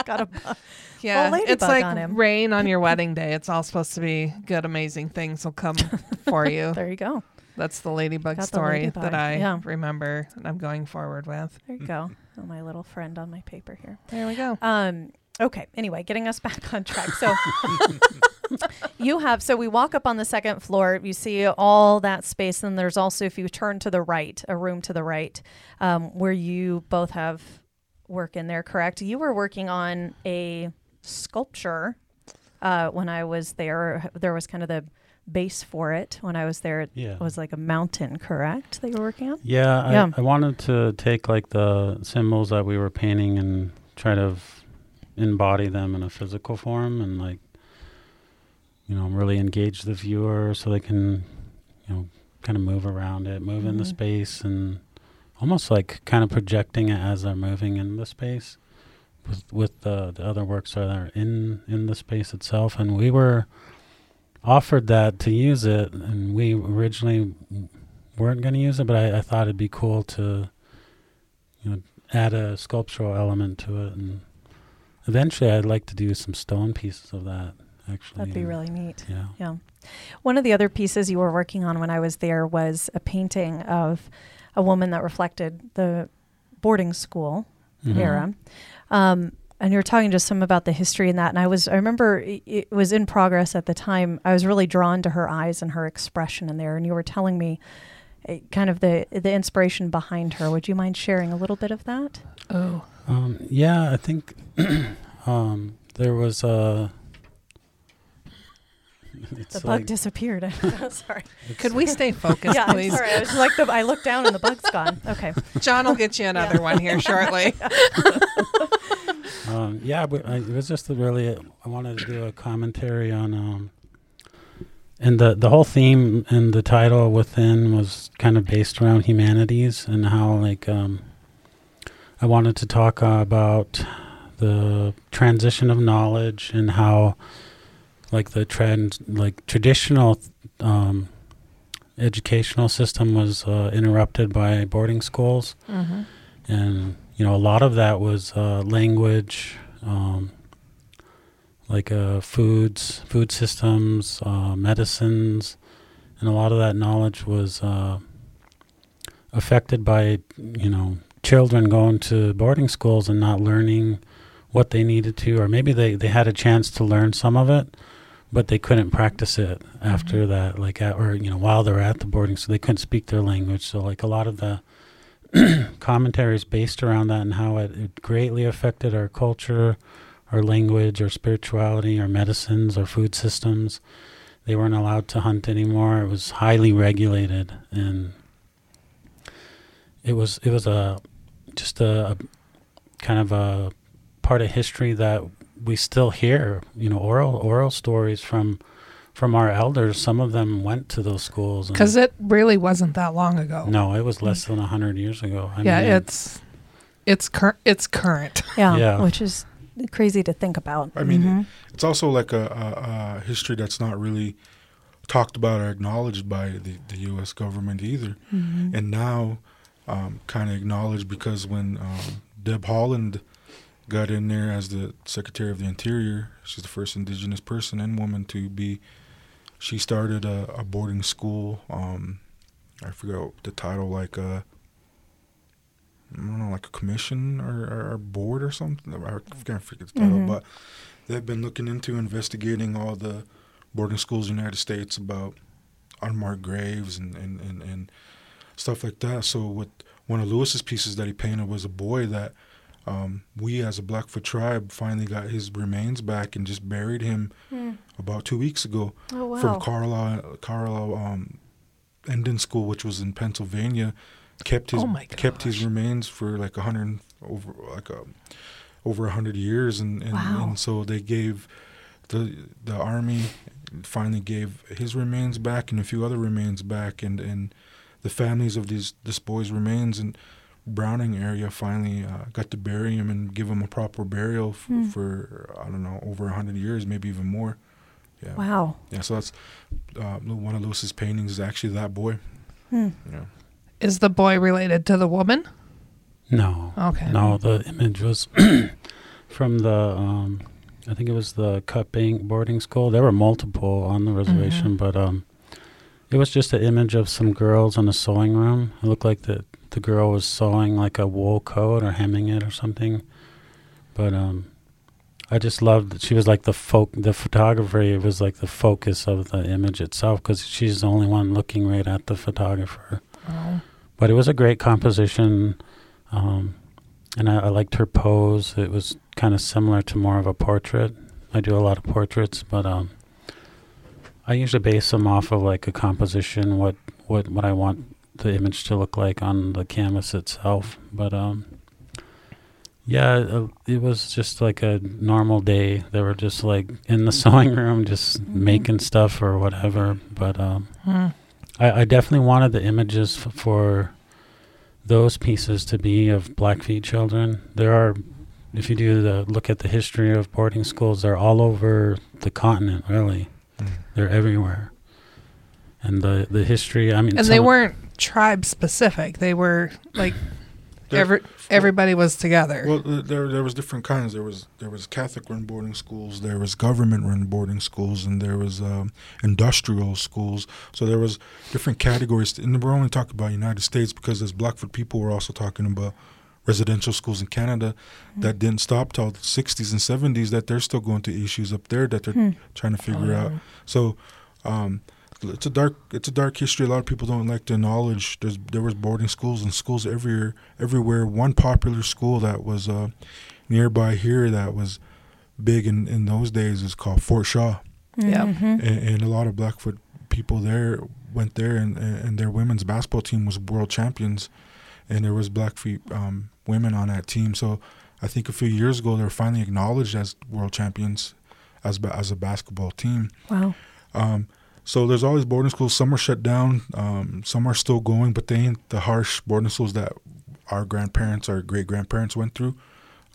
got a bug." Yeah, ladybug it's like on rain on your wedding day. It's all supposed to be good, amazing things will come for you. There you go. That's the ladybug Got the story ladybug, that I yeah. remember and I'm going forward with. There you go. Oh, my little friend on my paper here. There we go. Um, okay. Anyway, getting us back on track. So you have so we walk up on the second floor. You see all that space, and there's also if you turn to the right, a room to the right, um, where you both have work in there. Correct? You were working on a sculpture uh, when I was there. There was kind of the base for it when I was there. It Yeah. was like a mountain. Correct? That you were working on. Yeah, I, Yeah. I wanted to take like the symbols that we were painting and try to f- embody them in a physical form and like you know really engage the viewer so they can you know kind of move around it, move in the Mhm. space and almost like kind of projecting it as they're moving in the space with with the, the other works that are in in the space itself and we were offered that to use it and we originally weren't going to use it, but I, I thought it'd be cool to, you know, add a sculptural element to it, and eventually I'd like to do some stone pieces of that. Actually, That'd be and- really neat. yeah. Yeah. One of the other pieces you were working on when I was there was a painting of a woman that reflected the boarding school Mhm. era. Um, and you were talking just some about the history in that. And I was, I remember it, it was in progress at the time. I was really drawn to her eyes and her expression in there. And you were telling me uh, kind of the, the inspiration behind her. Would you mind sharing a little bit of that? Oh, Um, yeah, I think um, there was a. It's the bug like- disappeared. sorry. could we stay focused, yeah, I'm please? sorry. I was like, the, I looked down and the bug's gone. Okay. John will get you another one here shortly. Um, yeah, but I, it was just a really. I wanted to do a commentary on, um, and the the whole theme and the title within was kind of based around humanities and how like um, I wanted to talk uh, about the transition of knowledge and how like the trend like traditional um, educational system was uh, interrupted by boarding schools Mm-hmm. and you know a lot of that was uh, language um, like uh, foods food systems uh, medicines and a lot of that knowledge was uh, affected by you know children going to boarding schools and not learning what they needed to or maybe they, they had a chance to learn some of it but they couldn't practice it mm-hmm. after that like at, or you know while they were at the boarding so they couldn't speak their language. So like a lot of the commentaries based around that and how it, it greatly affected our culture, our language, our spirituality, our medicines, our food systems, they weren't allowed to hunt anymore. It was highly regulated, and it was it was a just a, a kind of a part of history that we still hear. You know, oral oral stories from from our elders. Some of them went to those schools Because it really wasn't that long ago. no, it was less than a hundred years ago. I yeah, mean, it's it's cur- it's current. Yeah, Yeah. which is crazy to think about. I mean, Mhm. it's also like a, a, a history that's not really talked about or acknowledged by the, the U.S. government either. Mhm. And now, um, kind of acknowledged because when um, Deb Haaland got in there as the Secretary of the Interior, she's the first Indigenous person and woman to be. She started a, a boarding school. Um, I forgot the title, like a. I don't know, like a commission or, or, or board or something. I can't forget the title, Mhm. but they've been looking into investigating all the boarding schools in the United States about unmarked graves and, and, and, and stuff like that. So with one of Louis's pieces that he painted was a boy that um, we as a Blackfoot tribe finally got his remains back and just buried him Hmm. about two weeks ago Oh wow. from Carlisle, Carlisle um, Indian School, which was in Pennsylvania. Kept his Oh kept his remains for like a hundred over like a over a hundred years, and and, Wow. and so they gave the the army finally gave his remains back and a few other remains back, and and the families of these this boy's remains in Browning area finally uh, got to bury him and give him a proper burial f- Hmm. for I don't know over a hundred years, maybe even more. Yeah. Wow. Yeah, so that's uh, one of Louis's paintings is actually that boy. Hmm. Yeah. Is the boy related to the woman? no, Okay. no. The image was from the. Um, I think it was the Cut Bank boarding school. There were multiple on the reservation, but um, it was just an image of some girls in a sewing room. It looked like the the girl was sewing like a wool coat or hemming it or something. But um, I just loved that she was like the folk. The photography was like the focus of the image itself because she's the only one looking right at the photographer. Oh. But it was a great composition, um, and I, I liked her pose. It was kind of similar to more of a portrait. I do a lot of portraits, but um, I usually base them off of like a composition, what what what I want the image to look like on the canvas itself. But um, yeah, uh, it was just like a normal day. They were just like in the sewing room, just Mhm. making stuff or whatever. But um, Hmm. I, I definitely wanted the images f- for those pieces to be of Blackfeet children. There are, if you do the look at the history of boarding schools, they're all over the continent. Really, they're everywhere. And the the history. I mean, And they weren't tribe specific. They were like every everybody was together. Well, there there was different kinds. There was there was Catholic run boarding schools, there was government run boarding schools, and there was um, industrial schools. So there was different categories. And we're only talking about United States because as Blackfoot people, we're also talking about residential schools in Canada that didn't stop till the 60s and 70s. That they're still going through issues up there that they're Hmm. trying to figure Oh, out. So. Um, it's a dark it's a dark history. A lot of people don't like to acknowledge. There's there was boarding schools and schools everywhere. Everywhere. One popular school that was uh, nearby here that was big in, in those days is called Fort Shaw, Yep. Mhm. and, and a lot of Blackfoot people there went there, and, and their women's basketball team was world champions, and there was Blackfeet um, women on that team. So I think a few years ago they were finally acknowledged as world champions, as as a basketball team. Wow. Um, so there's always boarding schools. Some are shut down. Um, some are still going, but they ain't the harsh boarding schools that our grandparents, our great grandparents went through.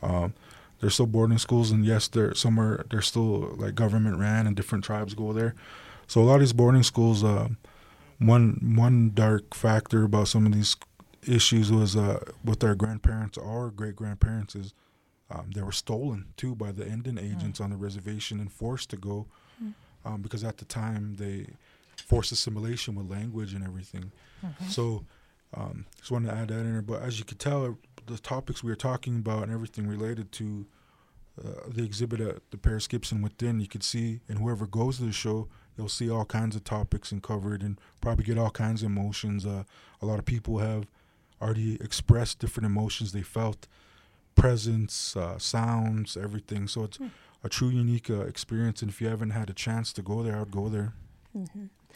Um, there's still boarding schools, and yes, there some are they're still like government ran, and different tribes go there. So a lot of these boarding schools, uh, one one dark factor about some of these issues was uh, with our grandparents or great grandparents is um, they were stolen too by the Indian agents on the reservation and forced to go um, because at the time they forced assimilation with language and everything. So um, just wanted to add that in there. But as you could tell, the topics we were talking about and everything related to uh, the exhibit at the Paris Gibson within, you could see, and whoever goes to the show, you'll see all kinds of topics uncovered and probably get all kinds of emotions. Uh, a lot of people have already expressed different emotions they felt, presence, uh, sounds, everything. So it's a true unique uh, experience. And if you haven't had a chance to go there, I'd go there.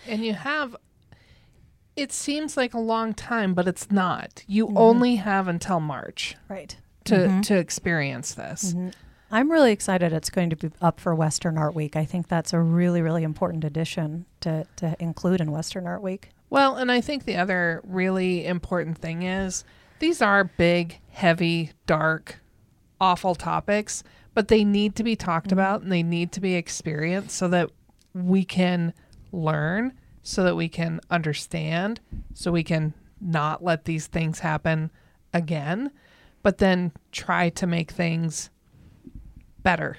and you have it seems like a long time but it's not you only have until march Right. to Mhm. to experience this I'm really excited it's going to be up for Western Art Week. I think that's a really, really important addition to, to include in Western Art Week. well and i think the other really important thing is these are big heavy dark awful topics but they need to be talked mm-hmm. about and they need to be experienced so that we can learn so that we can understand so we can not let these things happen again but then try to make things better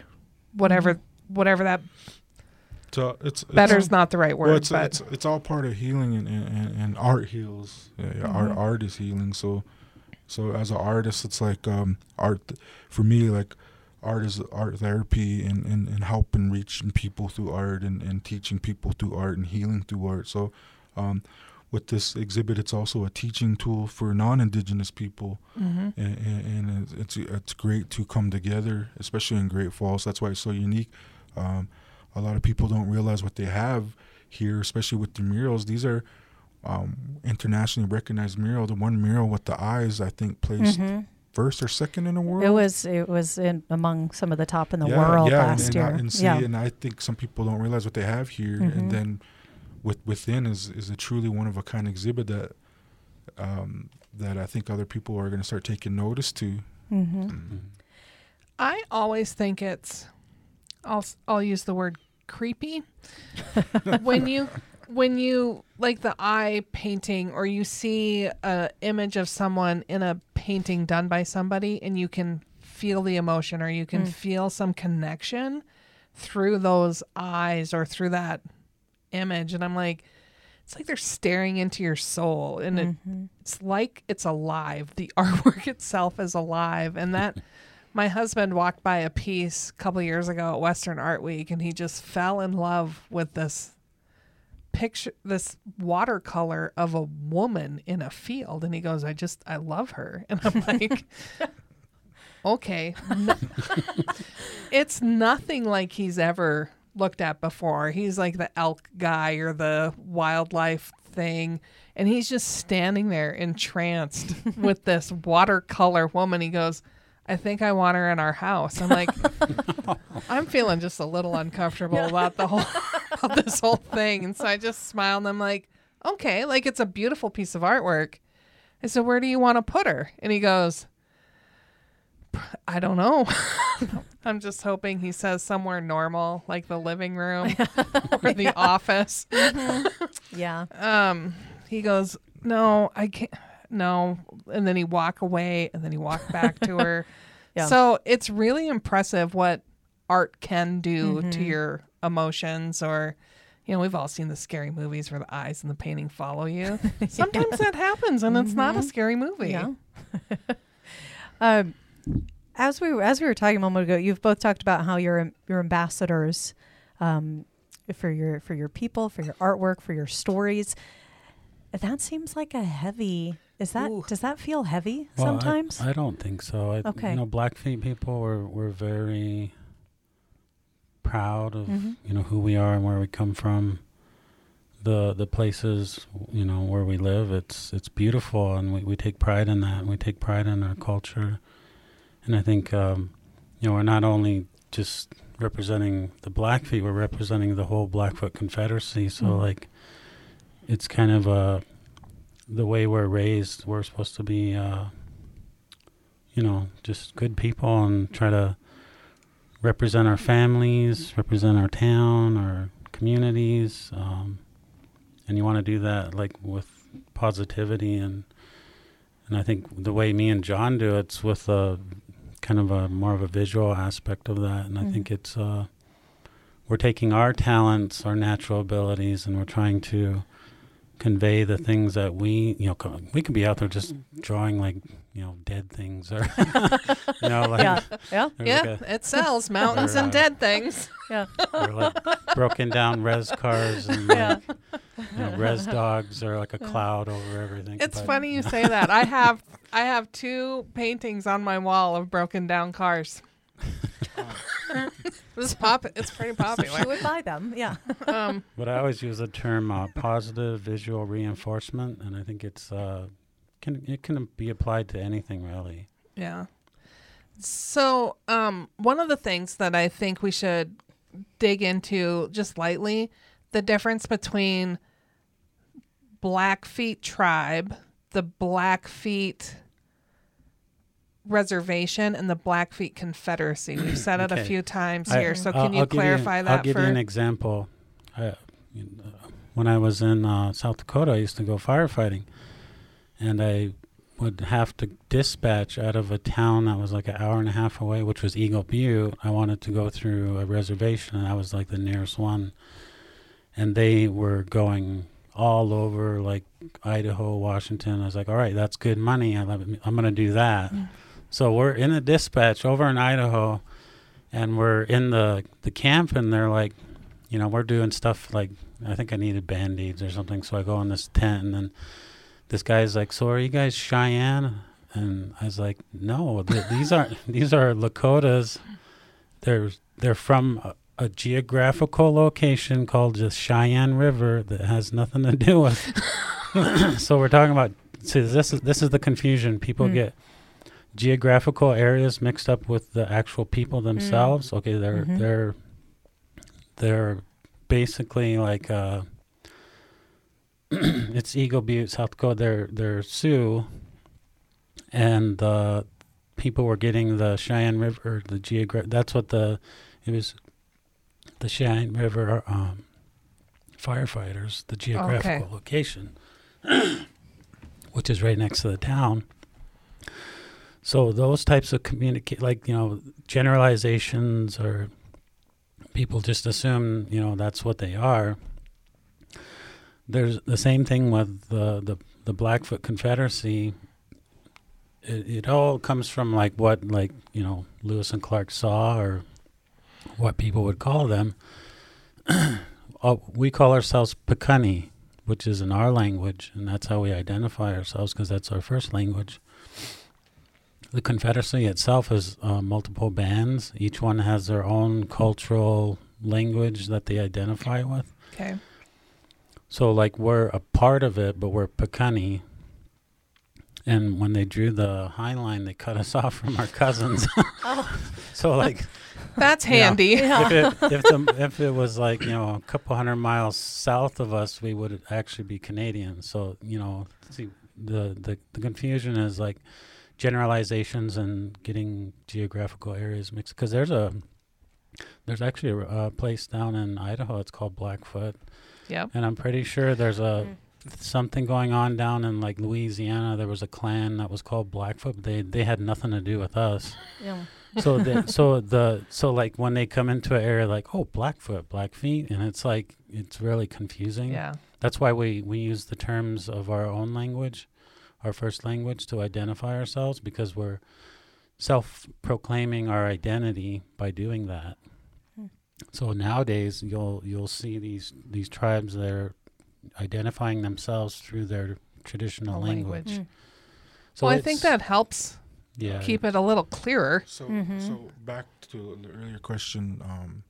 whatever mm-hmm. whatever that So it's, it's better is not the right word well, it's, but it's it's all part of healing and, and, and art heals. Yeah, yeah, Art mm-hmm. art is healing. So so as an artist, it's like um, art for me. Like art is art therapy and, and, and helping reaching people through art and, and teaching people through art and healing through art. So um, with this exhibit, it's also a teaching tool for non-indigenous people, Mhm. and, and, and it's it's great to come together, especially in Great Falls. That's why it's so unique. Um, a lot of people don't realize what they have here, especially with the murals. These are um, internationally recognized mural. The one mural with the eyes, I think, placed first or second in the world. It was it was in among some of the top in the yeah, world yeah, last and, year. I, and see, yeah. and I think some people don't realize what they have here, Mhm. and then with within is is a truly one of a kind exhibit that um, that I think other people are going to start taking notice to. hmm Mm-hmm. I always think it's I'll I'll use the word creepy when you when you like the eye painting or you see a image of someone in a painting done by somebody and you can feel the emotion or you can mm. feel some connection through those eyes or through that image. And I'm like it's like they're staring into your soul. And it mm-hmm. it's like it's alive. The artwork itself is alive, and that my husband walked by a piece a couple years ago at Western Art Week, and he just fell in love with this picture, this watercolor of a woman in a field, and he goes, "I just I love her," and I'm like. Okay. No- it's nothing like he's ever looked at before. He's like the elk guy or the wildlife thing. And he's just standing there entranced with this watercolor woman. He goes, I think I want her in our house. I'm like, I'm feeling just a little uncomfortable about the whole about this whole thing. And so I just smiled and I'm like, okay, like it's a beautiful piece of artwork. I said, where do you want to put her? And he goes, I don't know. I'm just hoping he says somewhere normal, like the living room or the office. Yeah. Um, he goes, "No, I can't. No," and then he walk away, and then he walk back to her. Yeah. So it's really impressive what art can do to your emotions, or you know, we've all seen the scary movies where the eyes and the painting follow you. Sometimes that happens, and it's not a scary movie. Yeah. um, as we were, as we were talking a moment ago, you've both talked about how you're you're ambassadors um, for your for your people, for your artwork, for your stories. That seems like a heavy. Is that Ooh. does that feel heavy Well, sometimes? I, don't think so. I, Okay. You know, Blackfeet people were we're very proud of Mhm. you know who we are and where we come from. The the places you know where we live, it's it's beautiful, and we, we take pride in that. And we take pride in our culture, and I think um, you know we're not only just representing the Blackfeet, we're representing the whole Blackfoot Confederacy. So Mhm. like, it's kind of a the way we're raised. We're supposed to be. Uh, you know, just good people and try to represent our families, represent our town, our communities. Um, and you want to do that like with positivity and and I think the way me and John do it's with a kind of a more of a visual aspect of that. And I Mhm. think it's uh, we're taking our talents, our natural abilities, and we're trying to convey the things that we you know we could be out there just drawing like you know dead things or you know like yeah, yeah, Yeah, like a- it sells mountains Or, and uh, dead things. yeah. or like broken down res cars and Yeah. like you know, res dogs or like a cloud over everything. It's but- funny you say that. I have I have two paintings on my wall of broken down cars. It's pop. It's pretty she popular. would buy them. Yeah. um, But I always use the term uh, positive visual reinforcement, and I think it's uh, can it can be applied to anything really. yeah. So, um, one of the things that I think we should dig into just lightly the difference between Blackfeet tribe, the Blackfeet reservation, and the Blackfeet Confederacy. We've said it a few times I- here. So, I'll- can you I'll clarify an- that I'll give for you an example. I, you know, when I was in uh, South Dakota, I used to go firefighting, and I would have to dispatch out of a town that was like an hour and a half away, which was Eagle Butte. I wanted to go through a reservation, and I was like the nearest one, and they were going all over like Idaho, Washington. I was like, all right, that's good money. I love it. I'm going to do that. Mm. So we're in the dispatch over in Idaho, and we're in the the camp, and they're like, you know, we're doing stuff like I think I needed band aids or something. So I go in this tent, and then this guy's like, "So are you guys Cheyenne?" And I was like, "No, th- these aren't. These are Lakotas. They're they're from a, a geographical location called the Cheyenne River that has nothing to do with." so we're talking about. See, this is this is the confusion. People Mm. get geographical areas mixed up with the actual people themselves. Okay, they're Mhm. they're they're basically like uh it's Eagle Butte, South Dakota. They're they're Sioux, and uh, people were getting the Cheyenne River. The geogra- That's what the it was. The Cheyenne River um, firefighters, the geographical location, which is right next to the town. So those types of communicate, like you know, generalizations or people just assume you know that's what they are. There's the same thing with the the, the Blackfoot Confederacy. It, it all comes from like what like you know Lewis and Clark saw or what people would call them. uh, we call ourselves Pekuni, which is in our language, and that's how we identify ourselves because that's our first language. The Confederacy itself is uh, multiple bands. Each one has their own cultural language that they identify with. okay. So, like, we're a part of it, but we're Pekuni. And when they drew the High Line, they cut us off from our cousins. Oh. so, like, That's handy. Yeah. if it if the if it was like you know a couple hundred miles south of us, we would actually be Canadian. So you know, see the the, the confusion is like generalizations and getting geographical areas mixed. Because there's a there's actually a, a place down in Idaho. It's called Blackfoot, Yep. and I'm pretty sure there's a Mm. something going on down in like Louisiana. There was a clan that was called Blackfoot. They they had nothing to do with us Yeah. so the so the so like when they come into an area like oh blackfoot blackfeet and it's like it's really confusing Yeah. that's why we we use the terms of our own language our first language to identify ourselves because we're self-proclaiming our identity by doing that Hmm. so nowadays you'll you'll see these these tribes that are identifying themselves through their traditional The language, language. Mm. so well, I think that helps yeah keep it a little clearer. So, Mhm. so back to the earlier question. Um,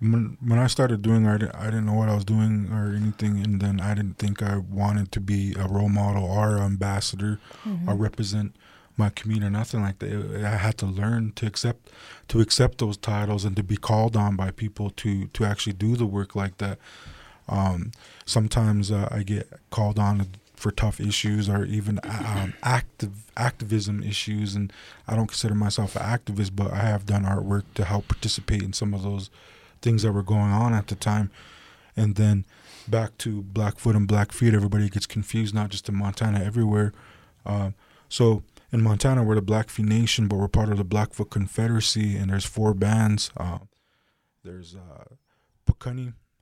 when when I started doing, I didn't, I didn't know what I was doing or anything, and then I didn't think I wanted to be a role model or an ambassador Mhm. or represent my community or nothing like that. I had to learn to accept to accept those titles and to be called on by people to to actually do the work like that. Um, sometimes uh, I get called on for tough issues or even um, active activism issues, and I don't consider myself an activist, but I have done artwork to help participate in some of those things that were going on at the time. And then back to Blackfoot and Blackfeet, everybody gets confused, not just in Montana, everywhere. Uh, so in Montana, we're the Blackfeet Nation, but we're part of the Blackfoot Confederacy, and there's four bands. Uh, there's uh.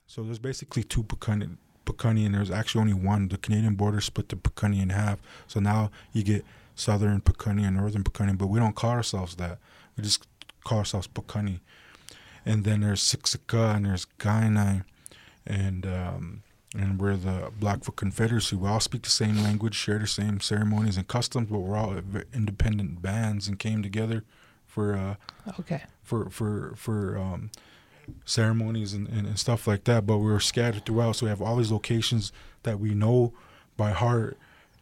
So there's basically two Pekuni, Pekuni, and there's actually only one. The Canadian border split the Pekuni in half. So now you get Southern Pekuni and Northern Pekuni, but we don't call ourselves that. We just call ourselves Pekuni. And then there's Siksika and there's Kainai, and um, and we're the Blackfoot Confederacy. We all speak the same language, share the same ceremonies and customs, but we're all independent bands and came together for uh, Okay. for for for um, ceremonies and, and, and stuff like that. But we're scattered throughout, so we have all these locations that we know by heart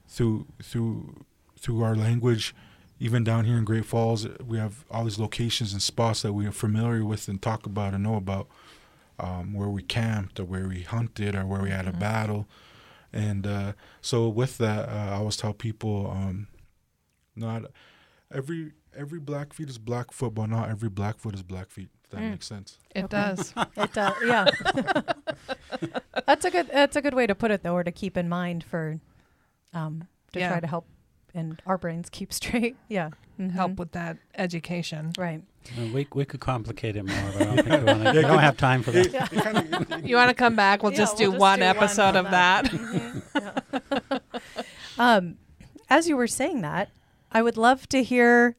through through through our language. Even down here in Great Falls, we have all these locations and spots that we are familiar with and talk about and know about, um, where we camped or where we hunted or where we had a battle. And uh, so with that, uh, I always tell people, um, not every every Blackfeet is Blackfoot, but not every Blackfoot is Blackfeet. If that Mm. makes sense. It does. It does, yeah. that's a good. That's a good way to put it, though, or to keep in mind for, um, to Yeah. try to help and our brains keep straight. Yeah, Mhm. Help with that education. Right. Uh, we we could complicate it more, but I don't think we, wanna, we don't have time for that. It, it You want to come back? We'll Yeah, just we'll do just one do episode on of that. Mhm. Yeah. um, as you were saying that, I would love to hear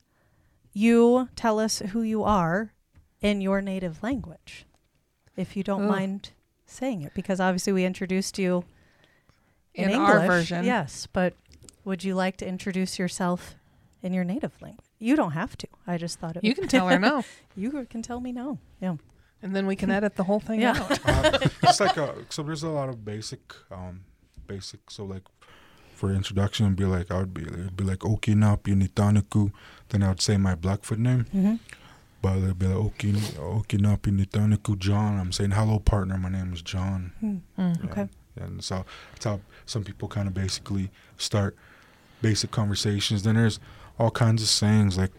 you tell us who you are in your native language, if you don't Ooh. mind saying it, because obviously we introduced you in, In English. our version. Yes, but would you like to introduce yourself in your native language? You don't have to. I just thought it. You can tell her no, you can tell me no. Yeah. and then we can edit the whole thing Yeah. out. uh, it's like a, so there's a lot of basic, um, basic. So like for introduction, it'd be like I would be it'd be like Okinapi Nitaniku. Then I would say my Blackfoot name. Mm-hmm. But it'd be like Okin, Okinapi Nitaniku John. I'm saying hello partner. My name is John. Mm. Yeah. Okay. And so that's how some people kind of basically start basic conversations. Then there's all kinds of sayings like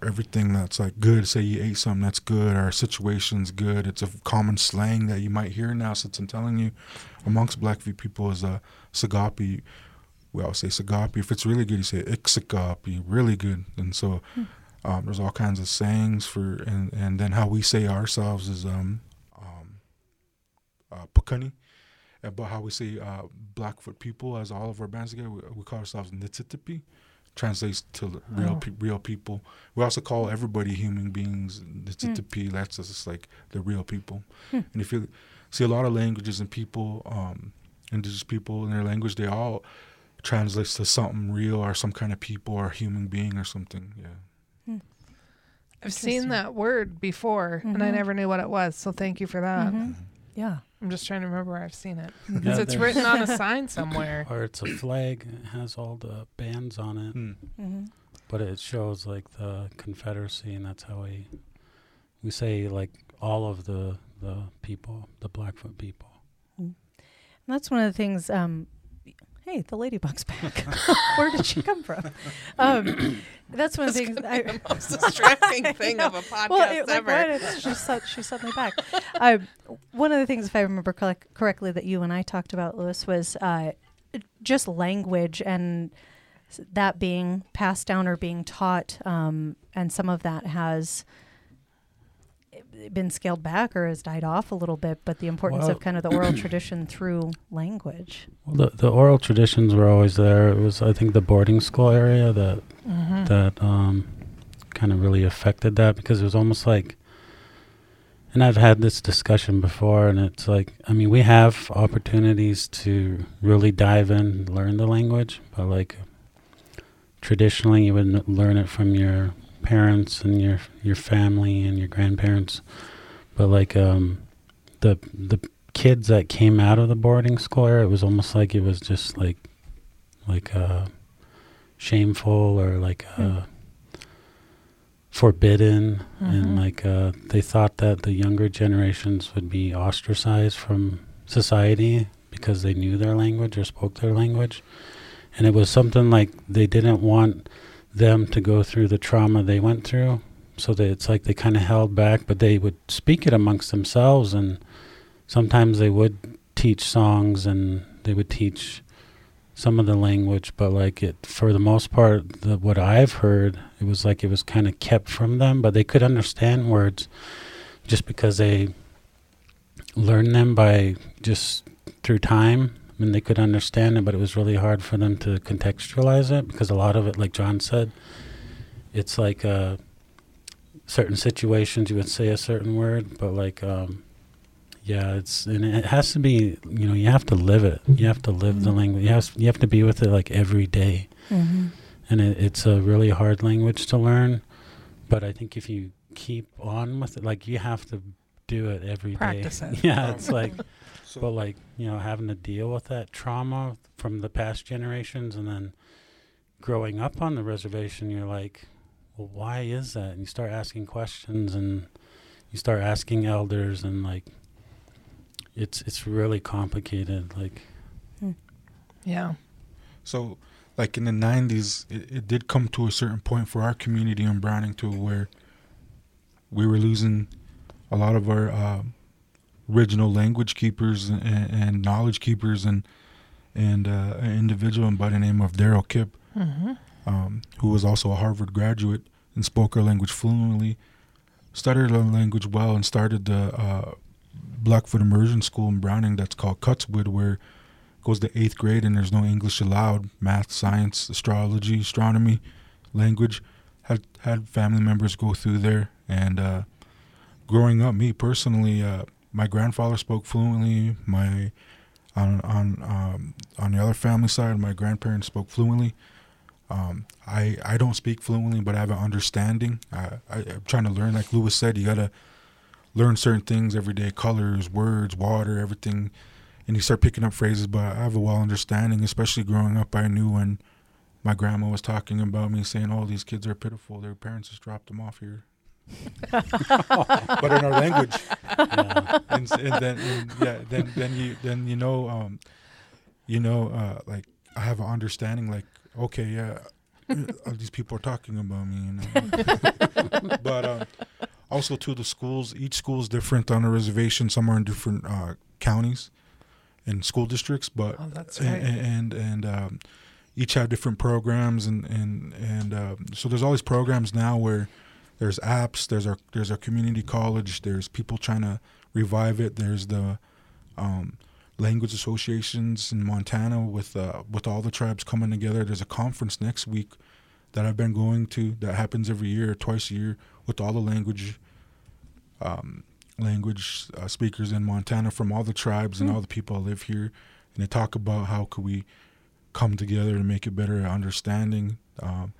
everything that's like good. Say you ate something that's good or situation's good. It's a common slang that you might hear now since I'm telling you amongst Blackfeet people is a sagapi. We all say sagapi. If it's really good, you say ixagapi, really good. And so um, there's all kinds of sayings for, and, and then how we say ourselves is um, um, uh, pakani about how we say uh, Blackfoot people as all of our bands together. We, we call ourselves Nitsitipi. Translates to real Oh. pe- real people. We also call everybody human beings Nitsitipi. That's just like the real people. Hmm. And if you see a lot of languages and people, um, indigenous people in their language, they all translates to something real or some kind of people or human being or something. Yeah. I've seen that word before, and I Mhm. never knew what it was. So thank you for that. Mhm. Yeah. I'm just trying to remember where I've seen it Yeah, because it's written on a sign somewhere. Or it's a flag. It has all the bands on it, Hmm. Mm-hmm. but it shows like the Confederacy, and that's how we we say like all of the the people, the Blackfoot people. And that's one of the things. Um, hey, the ladybug's back. Where did she come from? Um, that's one of the. I, the most distracting thing of a podcast well, it, ever. It's just su- she's suddenly back. Um, one of the things, if I remember correctly, that you and I talked about, Louis, was uh, just language and that being passed down or being taught, um, and some of that has been scaled back or has died off a little bit, but the importance Well- of kind of the oral tradition through language. Well, the the oral traditions were always there. It was I think the boarding school area that Mm-hmm. that um, kind of really affected that because it was almost like, and I've had this discussion before, and it's like, I mean, we have opportunities to really dive in, learn the language, but like traditionally, you would learn it from your parents and your your family and your grandparents, but like um, the the kids that came out of the boarding school area, it was almost like it was just like like uh shameful or like uh forbidden. And Mhm. like uh they thought that the younger generations would be ostracized from society because they knew their language or spoke their language. And it was something like they didn't want them to go through the trauma they went through. So that it's like they kind of held back but they would speak it amongst themselves and sometimes they would teach songs and they would teach some of the language but like it for the most part the, what i've heard it was like it was kind of kept from them but they could understand words just because they learned them by just through time and they could understand it but it was really hard for them to contextualize it because a lot of it like john said it's like uh certain situations you would say a certain word but like um yeah, it's and it has to be. You know, you have to live it. You have to live the Mhm. language. You have you have to be with it like every day, Mm-hmm. and it, it's a really hard language to learn. but I think if you keep on with it, like you have to do it every day. Practice it. Yeah, it's like, So, but like you know, having to deal with that trauma from the past generations, and then growing up on the reservation, you're like, well, why is that? And you start asking questions, and you start asking elders, and like, it's it's really complicated. Like, Yeah. so like in the 90s, it, it did come to a certain point for our community in Browning too, where we were losing a lot of our uh, original language keepers and, and knowledge keepers, and and uh, an individual by the name of Darrell Kipp, Mm-hmm. um, who was also a Harvard graduate and spoke our language fluently, studied our language well, and started the uh, Blackfoot Immersion School in Browning that's called Cuts Wood, where it goes to eighth grade and there's no English allowed. Math, science, astrology, astronomy, language. Had had family members go through there, and uh, growing up, me personally, uh, my grandfather spoke fluently. My on on um, on the other family side, my grandparents spoke fluently. Um, I I don't speak fluently, but I have an understanding. I, I I'm trying to learn. Like Louis said, you gotta learn certain things every day: colors, words, water, everything. And you start picking up phrases. But I have a well understanding, especially growing up. I knew when my grandma was talking about me, saying, "Oh, these kids are pitiful. Their parents just dropped them off here." but in our language, yeah, and, and then and yeah, then then you then you know, um, you know, uh, like I have an understanding. Like, okay, yeah, uh, these people are talking about me, you know. but um, also to the schools, each school is different on a reservation. Some are in different uh, counties and school districts, but Oh, that's right. a- and and um, each have different programs and and and um, so there's all these programs now where there's apps there's our there's our community college there's people trying to revive it there's the um, language associations in Montana with uh, with all the tribes coming together. There's a conference next week that I've been going to that happens every year twice a year with all the language um, language uh, speakers in Montana from all the tribes and all the people that live here. And they talk about how could we come together to make it better understanding um,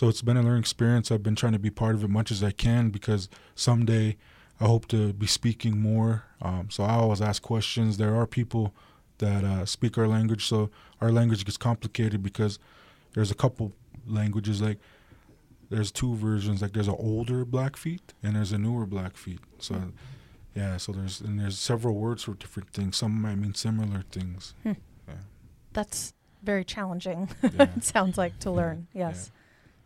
so it's been a learning experience. I've been trying to be part of it much as i can because someday i hope to be speaking more. Um, so i always ask questions. There are people that uh, speak our language so our language gets complicated because there's a couple languages like there's two versions like there's an older blackfeet and there's a newer blackfeet so yeah so there's and there's several words for different things. Some might mean similar things. Yeah. That's very challenging. Yeah. it sounds like to learn. Yes.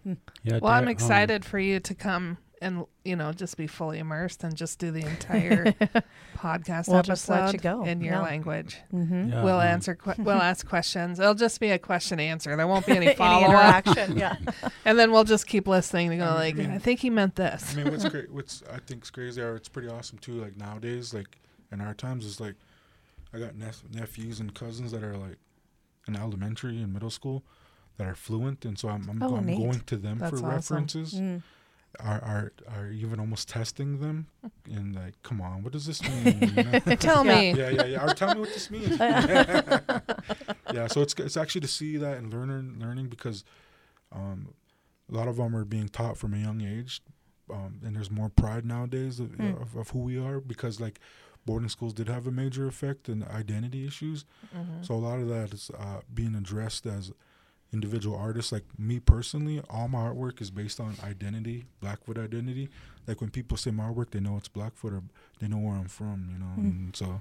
Yeah. Well, I'm Dar- um, excited for you to come and you know just be fully immersed and just do the entire podcast We'll episode just let you go. in your Yeah. language. Mm-hmm. yeah, we'll um, answer. Que- we'll ask questions. It'll just be a question answer. There won't be any Any follow up, interaction. Yeah. and then we'll just keep listening to go I mean- like, I mean- I think he meant this. I mean, what's cra- what's I think's crazy or it's pretty awesome too. Like nowadays, like in our times, is like I got nep- nephews and cousins that are like in elementary and middle school that are fluent, and so I'm I'm, Oh, I'm going to them That's for awesome. references. Mm. Are are are even almost testing them and like, come on, what does this mean? You know? Tell Yeah. me. yeah, yeah, yeah. Or tell me what this means. yeah, so it's it's actually to see that and learning learning because um, a lot of them are being taught from a young age, um, and there's more pride nowadays of, Mm. of, of who we are because like boarding schools did have a major effect in identity issues. Mhm. So a lot of that is uh, being addressed as individual artists. Like me personally, all my artwork is based on identity, Blackfoot identity. Like when people say my artwork, they know it's Blackfoot or they know where I'm from. You know, Mm. and so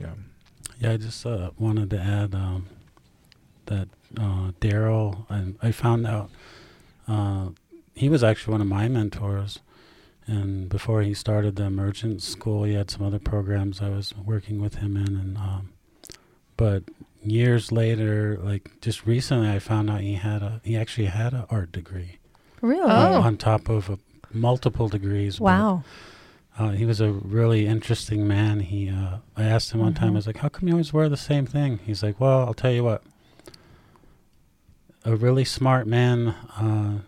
yeah. Yeah, I just uh, wanted to add um, that uh, Darrell, and I found out uh, he was actually one of my mentors. And before he started the immersion school, he had some other programs I was working with him in. And um, but years later, like just recently, I found out he had a he actually had an art degree Really? on- Oh. on top of a, multiple degrees. but Wow. uh, he was a really interesting man. He, uh, I asked him one time, Mhm. I was like, "How come you always wear the same thing?" He's like, "Well, I'll tell you what. A really smart man uh,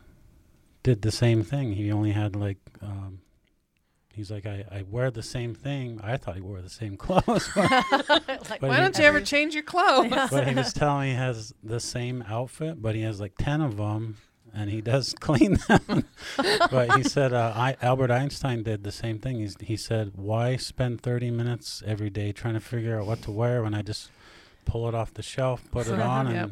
did the same thing. He only had like, um, he's like, I, I wear the same thing. I thought he wore the same clothes, Like, Why he- don't you ever change your clothes? But he was telling me he has the same outfit, but he has like ten of them, and he does clean them. but he said uh, I, Albert Einstein did the same thing. He's, he said, "Why spend 30 minutes every day trying to figure out what to wear when I just pull it off the shelf, put it on, and Yep.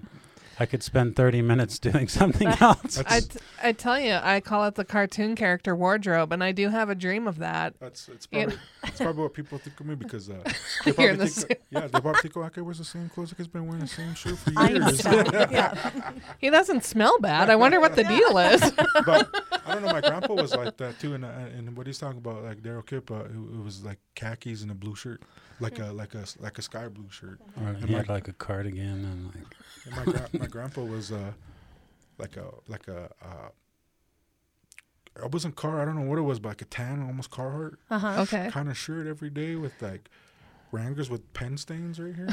I could spend 30 minutes doing something That- else." I, t- I tell you, I call it the cartoon character wardrobe, and I do have a dream of that. That's it's probably it's probably what people think of me because uh, they You're in probably the think yeah they probably think oh that guy wears the same clothes like he's been wearing the same shirt for years. Einstein. yeah. He doesn't smell bad. I wonder what the deal is. but I don't know. My grandpa was like that too, and uh, and what he's talking about, like Darrell Kipp, uh, it, it was like khakis and a blue shirt, like a like a like a sky blue shirt. Or And he had like a cardigan and like And my gra- my grandpa was uh like a like a uh, it wasn't car. I don't know what it was, but like a tan, almost Carhartt Uh huh. Okay. kind of shirt every day with like Wranglers with pen stains right here.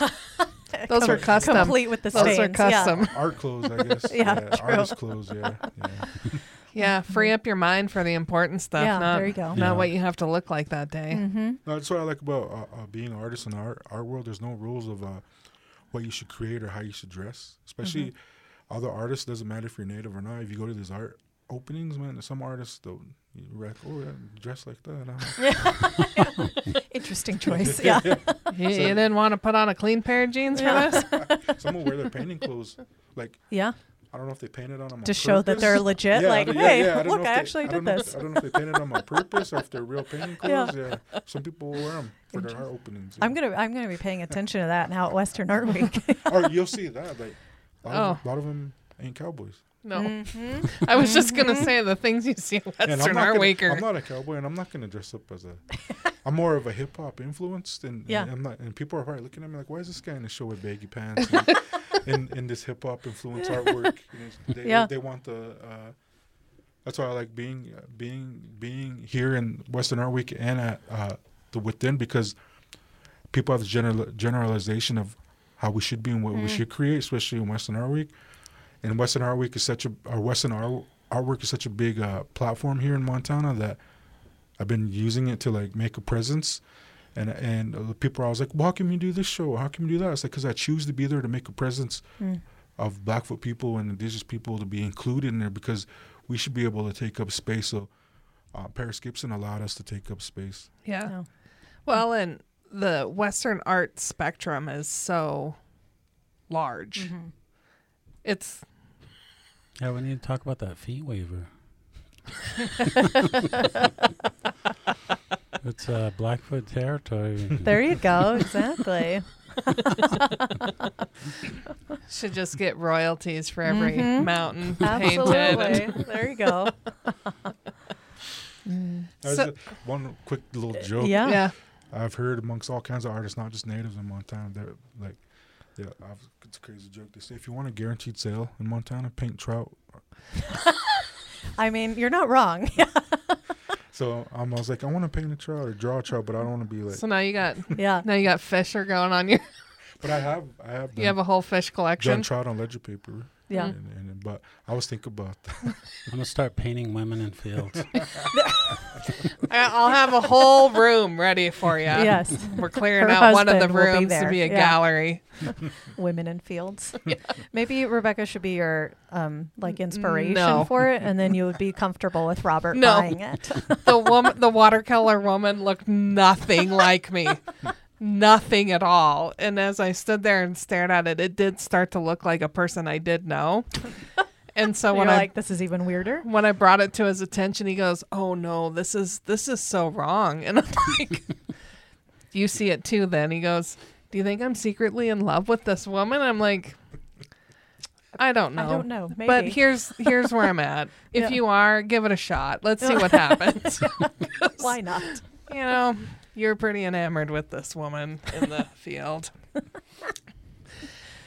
Those were custom. Complete with the Those stains. are custom. Art clothes, I guess. Yeah, true. artist clothes. Yeah, yeah. Yeah, free up your mind for the important stuff. Yeah, not, there you go. Not Yeah. what you have to look like that day. Mm-hmm. No, that's what I like about uh, uh, being an artist in the art art world. There's no rules of uh, what you should create or how you should dress. Especially other artists. Doesn't matter if you're native or not. If you go to these art openings, man, some artists don't. You're like, oh, yeah, dress like that. I'm Interesting choice. Yeah. You, you didn't want to put on a clean pair of jeans for this? Some will wear their painting clothes. Like Yeah. I don't know if they painted on them To on show that they're legit. Yeah, like, yeah, hey, yeah, I look, if I they- actually I did don't know if- this. I don't know if they painted them on purpose or if they're real painting clothes. Yeah, some people will wear them for their art openings. I'm gonna I'm gonna be paying attention to that now at Western Art Week. or you'll see that. Like a lot, of, Oh. a lot of them ain't cowboys. No. Mhm. I was just going to say the things you see at Western not, Art gonna, Week I'm not a cowboy, and I'm not gonna dress up as a. I'm more of a hip hop influenced, and, Yeah. and I'm not. And people are probably looking at me like, "Why is this guy in the show with baggy pants?" And, in, in this hip hop influence artwork, you know, they, Yeah. they want the. Uh, that's why I like being uh, being being here in Western Art Week and at uh, the Within because people have this general generalization of how we should be and what we Mm. should create, especially in Western Art Week. And Western Art Week is such a, or Western Art artwork is such a big uh, platform here in Montana that I've been using it to like make a presence. And and uh, people are always like, well, how can you do this show? How can you do that? It's like because I choose to be there to make a presence Mm. of Blackfoot people and Indigenous people to be included in there because we should be able to take up space. So uh, Paris Gibson allowed us to take up space. Yeah. No. Well, and the Western art spectrum is so large. Mhm. It's Yeah, we need to talk about that fee waiver. it's uh, Blackfoot territory. There you go. Exactly. should just get royalties for every Mhm. mountain painted. Absolutely. there you go. That's So- a- one quick little joke. Yeah. yeah. I've heard amongst all kinds of artists, not just natives in Montana, they're like, yeah, I've, it's a crazy joke. They say if you want a guaranteed sale in Montana, paint trout. I mean, you're not wrong. So um, I was like, I want to paint a trout or draw a trout, but I don't want to be like. So now you got yeah. now you got Fisher going on your. But I have, I have, You have a whole fish done collection. trout on ledger paper. Yeah. And, and, but I was thinking about that. I'm gonna start painting women in fields. I- I'll have a whole room ready for you. Yes. We're clearing Her out one of the husband will be rooms to be a Yeah. gallery. Women in fields. Maybe Rebecca should be your um like inspiration No. for it, and then you would be comfortable with Robert No. buying it. The woman, the watercolor woman, looked nothing like me. Nothing at all. And as I stood there and stared at it, it did start to look like a person I did know. And so You're when I like, this is even weirder. when I brought it to his attention, he goes, "Oh no, this is this is so wrong." And I'm like, "You see it too?" Then he goes, "Do you think I'm secretly in love with this woman?" I'm like, "I don't know." I don't know. Maybe. But here's here's where I'm at. If Yeah. you are, give it a shot. Let's see what happens. why not? you know, you're pretty enamored with this woman in the field.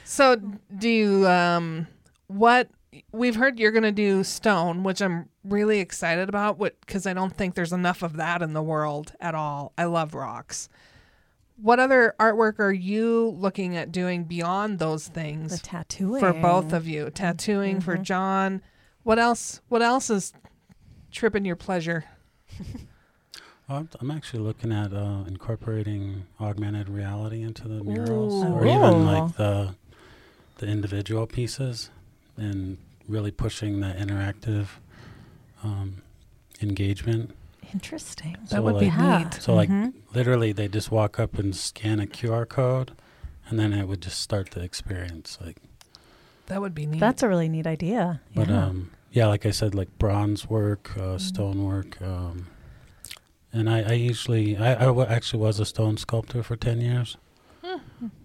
So, do you um what we've heard you're going to do stone, which I'm really excited about what cuz I don't think there's enough of that in the world at all. I love rocks. What other artwork are you looking at doing beyond those things? The things tattooing for both of you? Tattooing for Mhm. John. What else? What else is tripping your pleasure? I'm, I'm actually looking at uh, incorporating augmented reality into the murals, Ooh. or even like the the individual pieces, and really pushing the interactive um, engagement. Interesting. That would be like- Yeah. neat. So like Mhm. literally, they just walk up and scan a QR code, and then it would just start the experience. Like, That would be neat. That's a really neat idea. but yeah. um, yeah, like I said, like bronze work, uh, stone work, um, and I, I usually I, I w- actually was a stone sculptor for ten years,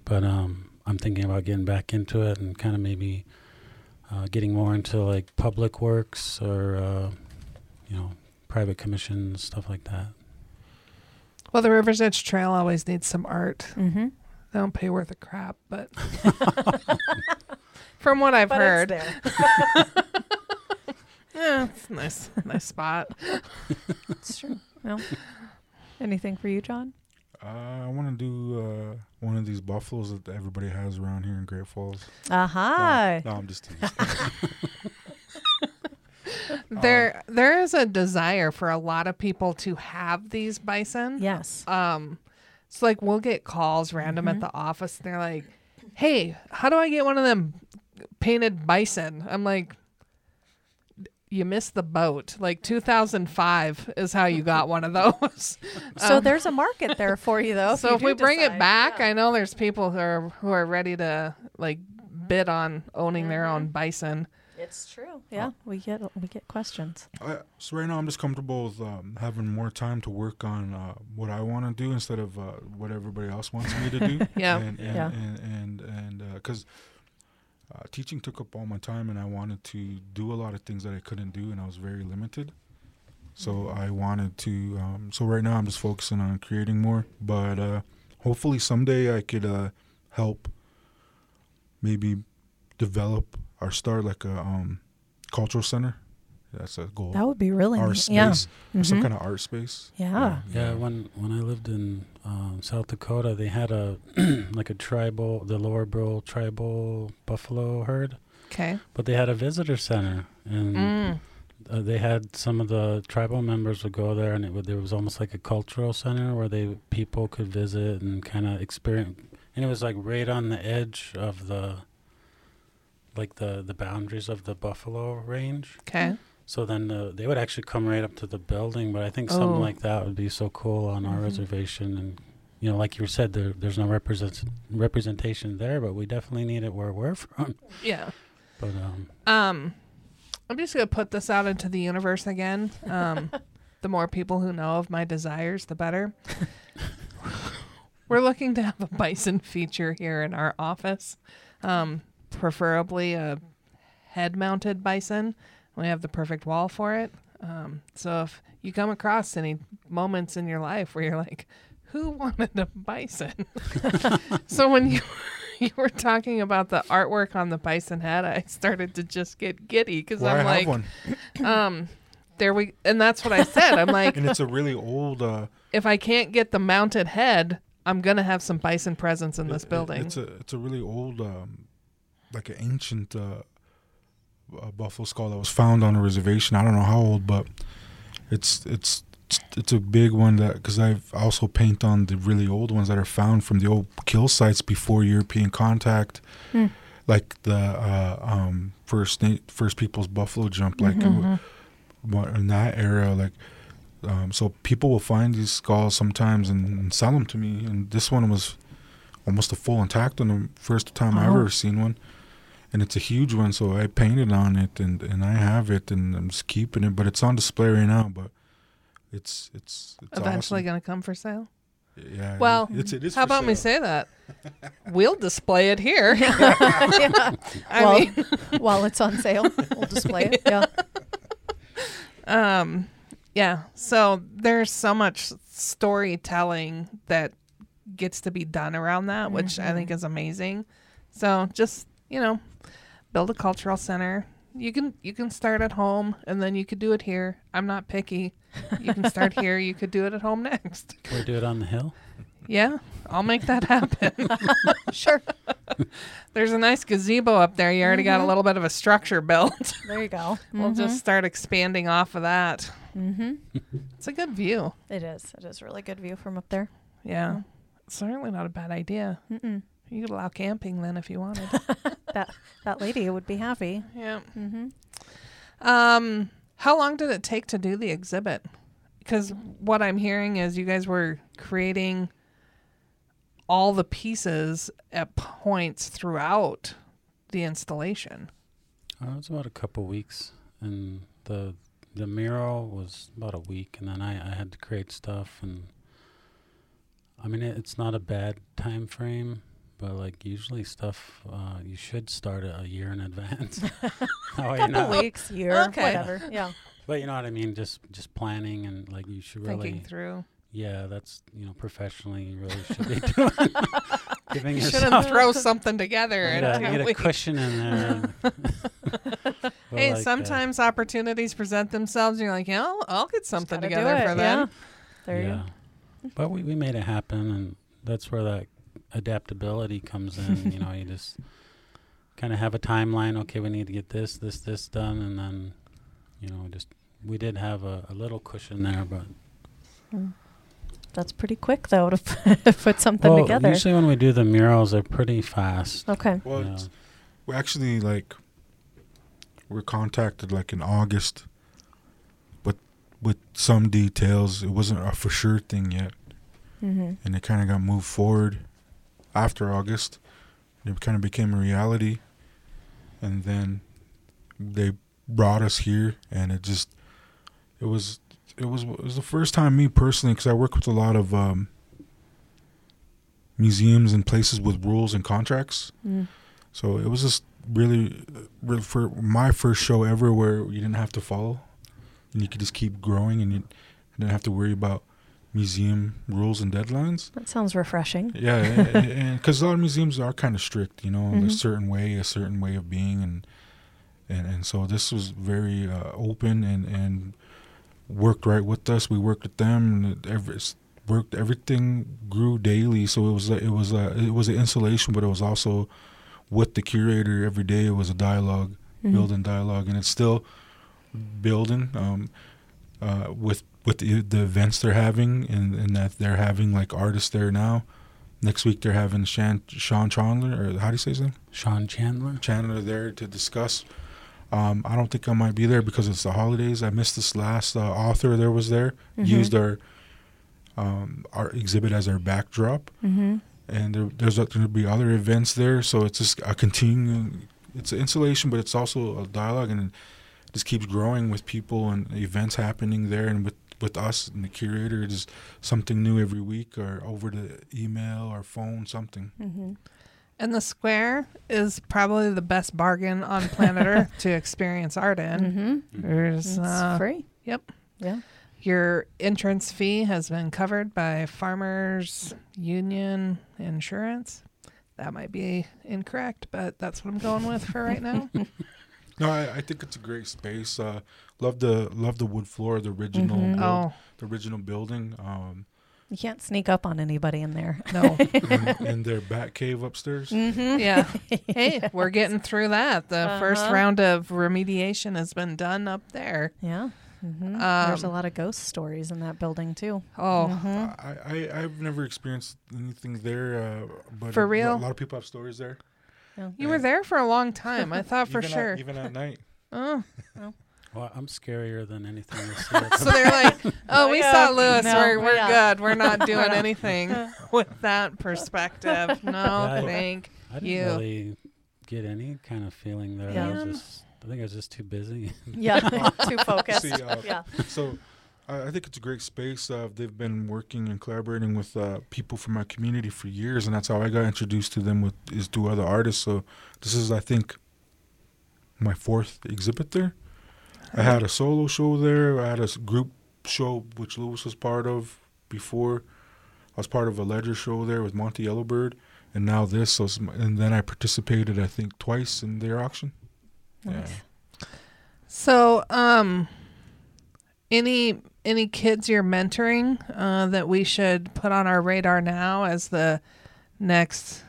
but um, I'm thinking about getting back into it and kind of maybe uh, getting more into like public works or uh, you know private commissions stuff like that. well, the Rivers Edge Trail always needs some art. mm-hmm. They don't pay worth a crap, but from what I've But heard, it's there. yeah, it's a nice, nice spot. It's true. Well, anything for you, John? Uh, I want to do uh, one of these buffaloes that everybody has around here in Great Falls. Aha. No, no I'm just teasing. There, there is a desire for a lot of people to have these bison. Yes. Um, so like we'll get calls random at the office, and they're like, "Hey, how do I get one of them painted bison?" I'm like, "You missed the boat. Like 2005 is how you got one of those." So there's a market there for you, though. so you if we bring it back, Yeah. I know there's people who are who are ready to like bid on owning their Mm-hmm. own bison. it's true. Yeah, we get we get questions. I, so right now I'm just comfortable with um, having more time to work on uh, what I want to do instead of uh, what everybody else wants me to do. Yeah. And and Yeah. and and and because uh, teaching took up all my time, and I wanted to do a lot of things that I couldn't do, and I was very limited. So I wanted to. Um, so right now I'm just focusing on creating more, but uh, hopefully someday I could uh, help maybe develop or start like a um, cultural center. That's a goal. That would be really Art neat. space, Yeah. or some kind of art space. Yeah. Yeah, when when I lived in um, South Dakota, they had a like a tribal, the Lower Brule tribal buffalo herd, Okay. but they had a visitor center, and Mm. uh, they had some of the tribal members would go there, and it would, there was almost like a cultural center where they people could visit and kind of experience, and it was like right on the edge of the like the the boundaries of the buffalo range. Okay. So then uh, they would actually come right up to the building, but I think Oh. something like that would be so cool on our Mhm. reservation. And you know, like you said, there there's no represent representation there, but we definitely need it where we're from. Yeah. But um, Um, I'm just gonna put this out into the universe again. Um, the more people who know of my desires, the better. We're looking to have a bison feature here in our office, um, preferably a head-mounted bison. We have the perfect wall for it. Um, so if you come across any moments in your life where you're like, "Who wanted a bison?" so when you you were talking about the artwork on the bison head, I started to just get giddy because Well, I I'm have like, um, there we, and that's what I said. I'm like, and it's a really old. Uh, if I can't get the mounted head, I'm gonna have some bison presence in this it- it- building. It's a it's a really old, um, like an ancient uh, uh, buffalo skull that was found on a reservation. I don't know how old, but it's it's it's a big one that because I've also paint on the really old ones that are found from the old kill sites before European contact, Hmm. like the uh, um, first na- first people's buffalo jump, like Mm-hmm. what- in that era, like. Um, so people will find these skulls sometimes and, and sell them to me, and this one was almost a full intact on The first time I Oh. ever seen one, and it's a huge one. So I painted on it, and, and I have it, and I'm just keeping it. But it's on display right now. But it's it's, it's Eventually awesome. gonna come for sale. Yeah. Well, it's it is. How for about me sale. say that? we'll display it here. yeah. I Well, mean, While it's on sale, we'll display it. Yeah. um, yeah. So there's so much storytelling that gets to be done around that, which I think is amazing. So just you know, build a cultural center. You can you can start at home and then you could do it here. I'm not picky. You can start here. You could do it at home next. can we do it on the hill? Yeah, I'll make that happen. Sure. There's a nice gazebo up there. You already got a little bit of a structure built. There you go. we'll just start expanding off of that. Mm-hmm. It's a good view. It is. It is a really good view from up there. Yeah. Certainly not a bad idea. Mm-mm. You could allow camping then if you wanted. that that lady would be happy. Yeah. Mm-hmm. Um, how long did it take to do the exhibit? Because what I'm hearing is you guys were creating all the pieces at points throughout the installation. Uh, it was about a couple weeks, and the the mural was about a week, and then I, I had to create stuff, and I mean it, it's not a bad time frame, but like usually stuff uh, you should start it a year in advance. That Couple not- weeks, year, Okay. whatever. Yeah. But you know what I mean, just just planning and like you should really, Thinking through. yeah, that's you know professionally you really should be doing, giving You yourself. shouldn't throw something together Get in a, get a weeks. cushion in there. Hey, like, uh, sometimes opportunities present themselves. And you're like, yeah, I'll, I'll get something Gotta do together it, for them. Yeah. There you yeah. But we, we made it happen, and that's where that adaptability comes in. you know, you just kind of have a timeline. Okay, we need to get this, this, this done, and then, you know, just we did have a, a little cushion there, but go. That's pretty quick though to put something well, together. usually when we do the murals, they're pretty fast. Okay. Well, Yeah. it's- we actually like we're contacted like in August, but with some details, it wasn't a for sure thing yet, Mm-hmm. and it kind of got moved forward after August. It kind of became a reality, and then they brought us here, and it just it was it was it was the first time me personally because I work with a lot of um, museums and places with rules and contracts. Mm. So it was just really, really for my first show ever where you didn't have to follow, and you could just keep growing, and you didn't have to worry about museum rules and deadlines. That sounds refreshing. Yeah, because a lot of museums are kind of strict, you know, Mhm. a certain way, a certain way of being, and and and so this was very uh, open and and worked right with us. We worked with them, and it every, worked everything grew daily. So it was a, it was a, it was an installation, but it was also with the curator every day. It was a dialogue, Mhm. building dialogue, and it's still building um, uh, with with the, the events they're having, and, and that they're having like artists there now. Next week they're having Shan, Sean Chandler, or how do you say his name? Sean Chandler. Chandler there to discuss. Um, I don't think I might be there because it's the holidays. I missed this last uh, author there was there Mhm. used our um, our exhibit as our backdrop, Mm-hmm. and there, there's going to be other events there. So it's just a continuing. It's an installation, but it's also a dialogue, and it just keeps growing with people and events happening there, and with with us and the curator. It's something new every week, or over the email or phone, something. Mm-hmm. And the square is probably the best bargain on planet Earth to experience art in. Mm-hmm. There's It's uh, free. Yep. Yeah. Your entrance fee has been covered by Farmers Union Insurance. That might be incorrect, but that's what I'm going with for right now. No, I, I think it's a great space. Uh, love the love the wood floor, the original Mhm. build- oh, the original building. Um, You can't sneak up on anybody in there. no. in, and their bat cave upstairs. Mm-hmm. Yeah. Hey, we're getting through that. The first Uh-huh. round of remediation has been done up there. Yeah. Mm-hmm. There's a Um, lot of ghost stories in that building too. Oh, Mhm. I, I I've never experienced anything there, uh, but For real? a lot of people have stories there. Yeah. you were there for a long time. I thought for even sure. At, even at night. oh. Well, I'm scarier than anything else. here. So they're like, "Oh, we Yeah. saw Louis. No, we're we're yeah. good. We're not doing anything with that perspective. No, Yeah, I- thank I didn't you. really get any kind of feeling there. I Yeah. was just, I think I was just too busy. Yeah. Too focused. See, uh, yeah. So I, think it's a great space. Uh, they've been working and collaborating with uh, people from my community for years, and that's how I got introduced to them with is through other artists. So this is, I think, my fourth exhibit there. I had a solo show there. I had a group show which Louis was part of before. I was part of a ledger show there with Monte Yellow Bird, and now this. So, and then I participated, I think, twice in their auction. Nice. So, um, any any kids you're mentoring uh, that we should put on our radar now as the next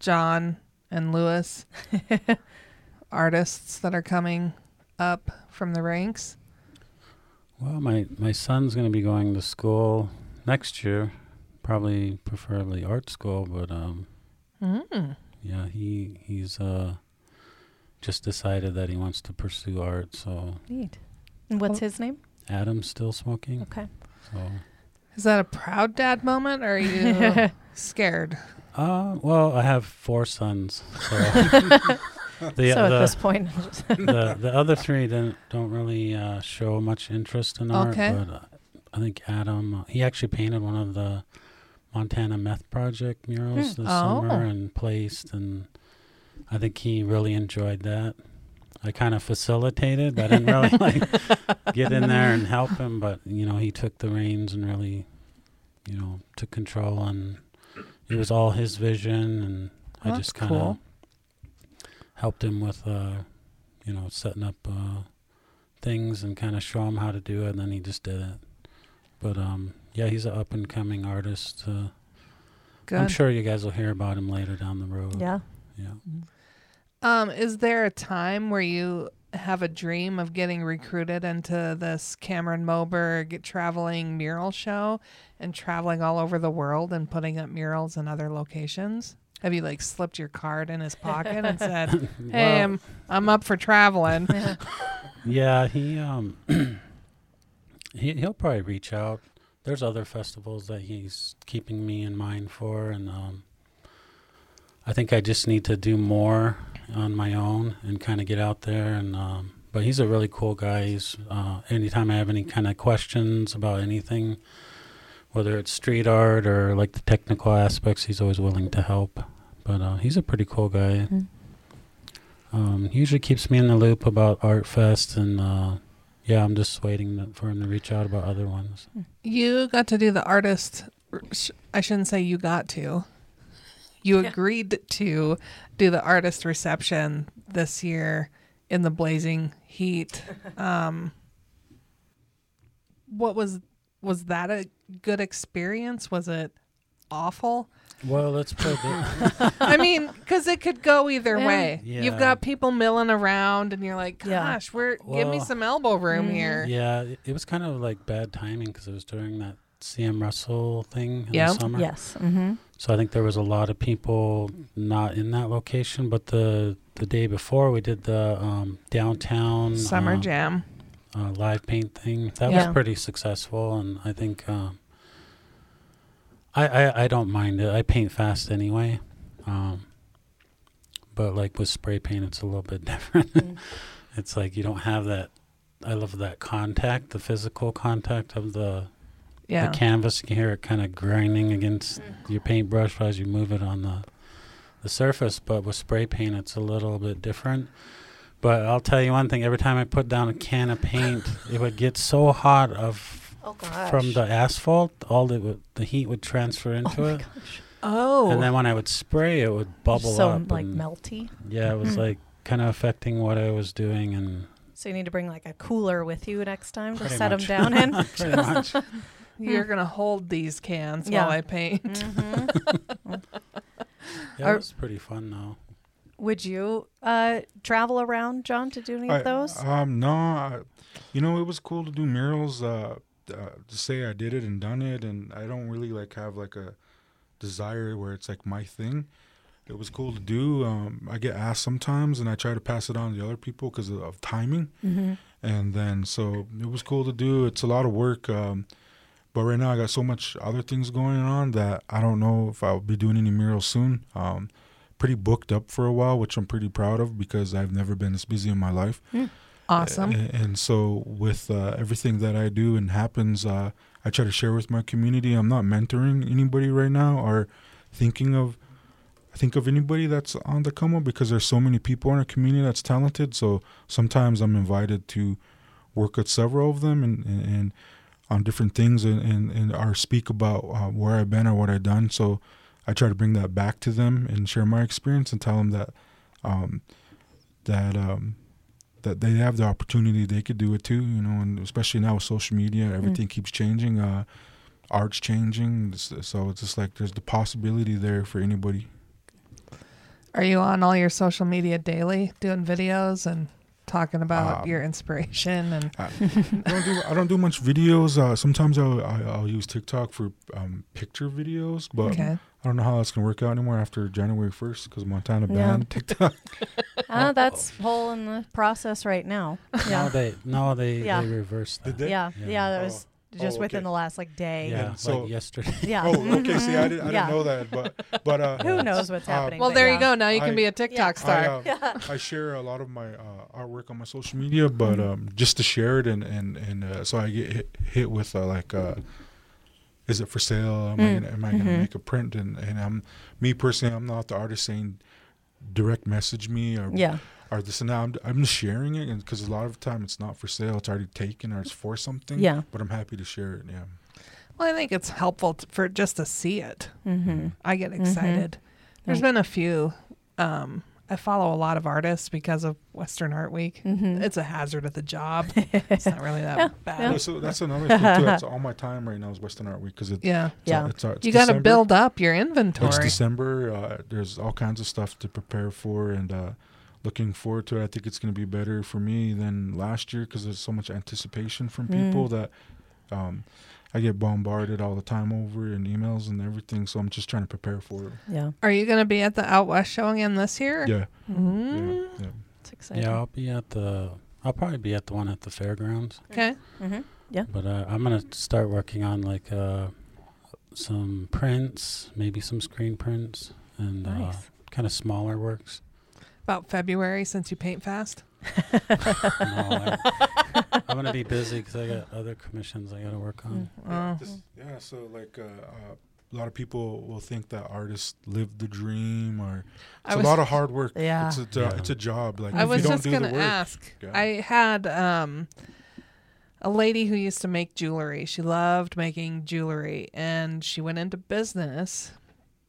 John and Louis artists that are coming up from the ranks? Well, my my son's going to be going to school next year, probably preferably art school, but um, Mm. yeah, he he's uh just decided that he wants to pursue art. So Neat. And what's his name? Adam's still smoking. Okay. So, Is that a proud dad moment or are you scared? uh, well, I have four sons. So the so at the, this point, the the other three don't don't really uh, show much interest in art. Okay. But uh, I think Adam uh, he actually painted one of the Montana Meth Project murals Hmm. this Oh. summer and placed, and I think he really enjoyed that. I kind of facilitated, but I didn't really like get in there and help him. But you know, he took the reins and really, you know, took control, and it was all his vision, and I just kind of cool. helped him with, uh, you know, setting up uh, things and kind of show him how to do it, and then he just did it. But um, yeah, he's an up and coming artist. Uh. I'm sure you guys will hear about him later down the road. yeah. Yeah. Um, is there a time where you have a dream of getting recruited into this Cameron Moberg traveling mural show and traveling all over the world and putting up murals in other locations? Have you like slipped your card in his pocket and said, "Hey, Well, I'm I'm up for traveling"? Yeah, he um he he'll probably reach out. There's other festivals that he's keeping me in mind for and um I think I just need to do more on my own and kind of get out there and um but he's a really cool guy. He's uh anytime I have any kind of questions about anything whether it's street art or like the technical aspects, he's always willing to help. But uh he's a pretty cool guy. Mhm. Um, he usually keeps me in the loop about Art Fest, and uh, yeah, I'm just waiting for him to reach out about other ones. You got to do the artist. I shouldn't say you got to. You Yeah. agreed to do the artist reception this year in the blazing heat. Um, what was was that a good experience? Was it awful? Well, let's put it. I mean, because it could go either Yeah. way. You've got people milling around, and you're like, Yeah. "Gosh, we're give me some elbow room Mhm. here." yeah, it, it was kind of like bad timing because it was during that CM Russell thing in Yeah. the summer. Yes. Mm-hmm. So I think there was a lot of people not in that location. But the the day before, we did the um, downtown Summer uh, jam. uh, live paint thing. That Yeah. was pretty successful, and I think um, I, I I don't mind it. I paint fast anyway, um, but like with spray paint, it's a little bit different. Mm. it's like you don't have that. I love that contact, the physical contact of the Yeah. the canvas. You can hear it kind of grinding against your paintbrush as you move it on the the surface. But with spray paint, it's a little bit different. But I'll tell you one thing: every time I put down a can of paint, it would get so hot of Oh from the asphalt. All the would, the heat would transfer Oh into my it, gosh. Oh, and then when I would spray, it would bubble up. so up. like melty. Yeah, it was Hmm. like kind of affecting what I was doing, and So you need to bring like a cooler with you next time to Pretty set much. them down in. pretty much. you're gonna hold these cans Yeah. while I paint. hmm Yeah, Are- it was pretty fun though. Would you uh, travel around, John, to do any I- of those? Um, no, I, you know, it was cool to do murals. Uh, uh, to say I did it and done it, and I don't really like have like a desire where it's like my thing. It was cool to do. Um, I get asked sometimes, and I try to pass it on to the other people because of, of timing. mm-hmm. And then so it was cool to do. It's a lot of work. Um, but right now I got so much other things going on that I don't know if I'll be doing any murals soon. Um, pretty booked up for a while, which I'm pretty proud of because I've never been this busy in my life. Awesome. A- And, so with uh, everything that I do and happens, uh, I try to share with my community. I'm not mentoring anybody right now or thinking of think of anybody that's on the come up because there's so many people in our community that's talented. So sometimes I'm invited to work with several of them and, and, and on different things and, and, and or speak about uh, where I've been or what I've done. So I try to bring that back to them and share my experience and tell them that um, that um, that they have the opportunity they could do it too. You know, and especially now with social media, everything keeps changing. Uh, art's changing, so it's just like there's the possibility there for anybody. Are you on all your social media daily, doing videos and talking about Um, your inspiration and I don't do I don't do much videos. Uh, sometimes I'll, I'll I'll use TikTok for um, picture videos, but okay. I don't know how that's gonna work out anymore after January first because Montana Yeah. banned TikTok. Uh, that's whole in the process right now. No, Yeah. they no they Yeah. they reversed that. Did they? yeah. Yeah. Yeah. That Oh. was just Oh, within the last like day. Yeah, So- like yesterday. Yeah. Oh, okay. See, I, didn't, I Yeah. didn't know that, but but uh, Who knows what's uh, happening? Well, there yeah. you go. Now you can be a TikTok Yeah. star. I, uh, Yeah. I share a lot of my uh, artwork on my social media, but um, just to share it and and and uh, so I get hit, hit with uh, like, uh, is it for sale? Am I Mm. gonna, am I gonna Mhm. make a print? And and I'm me personally, I'm not the artist saying direct message me or Yeah. Or this and that. I'm, I'm just sharing it, because a lot of the time it's not for sale, it's already taken or it's for something. Yeah. But I'm happy to share it. Yeah. Well, I think it's helpful t for just to see it. Mm-hmm. I get excited. There's been a few. Um, I follow a lot of artists because of Western Art Week. Mm-hmm. It's a hazard at the job. it's not really that Yeah, bad. yeah. Yeah, so that's another thing too. That's all my time right now is Western Art Week because it, Yeah. it's, Yeah. it's, it's You got to build up your inventory. It's. December. Uh, there's all kinds of stuff to prepare for, and uh, looking forward to it. I think it's going to be better for me than last year because there's so much anticipation from Mm. people that um, I get bombarded all the time over in emails and everything. So I'm just trying to prepare for it. Yeah. Are you going to be at the Out West show again this year? Yeah, Mm. yeah, yeah. It's exciting. Yeah, I'll be at the. I'll probably be at the one at the fairgrounds, Okay. Mm-hmm. Yeah. But uh, I'm gonna start working on like uh, some prints, maybe some screen prints, and uh, kind of smaller works. About February since you paint fast. No, I, I'm gonna be busy because I got other commissions I got to work on. Yeah, Oh. this- yeah, so like uh, uh, a lot of people will think that artists live the dream, or it's a was- lot of hard work. Yeah. it's a jo- Yeah. it's a job. Like I if was you don't just do gonna work, ask. Yeah. I had um, a lady who used to make jewelry. She loved making jewelry, and she went into business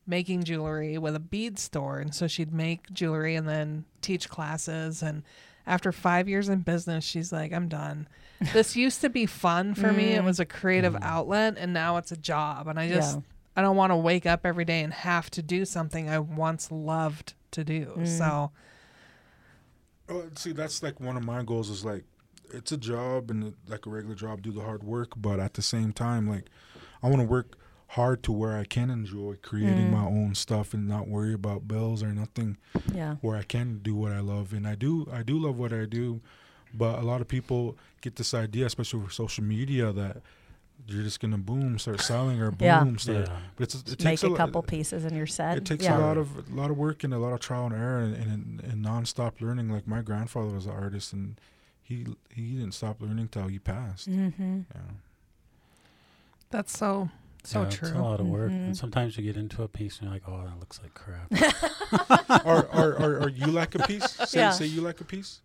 making jewelry with a bead store. And so she'd make jewelry and then teach classes. And after five years in business, she's like, I'm done. This used to be fun for me. It Mm. was a creative Mm. outlet, and now it's a job. And I just, Yeah. I don't want to wake up every day and have to do something I once loved to do. Mm. So, Oh, see, that's like one of my goals is like, it's a job and like a regular job, do the hard work, but at the same time, like, I want to work hard to where I can enjoy creating Mm. my own stuff and not worry about bills or nothing. Yeah. Where I can do what I love, and I do, I do love what I do, but a lot of people get this idea, especially with social media, that you're just gonna boom, start selling or boom, Yeah. start. Yeah. But it's, it takes make a lo- couple pieces in your set. It takes yeah. a lot of a lot of work and a lot of trial and error and, and, and nonstop learning. Like my grandfather was an artist and he he didn't stop learning till he passed. Mm-hmm. Yeah. that's so, so yeah, true. It's a lot of work, Mhm. and sometimes you get into a piece and you're like, "Oh, that looks like crap." or, or, or, or you like a piece? Say Yeah. say you like a piece,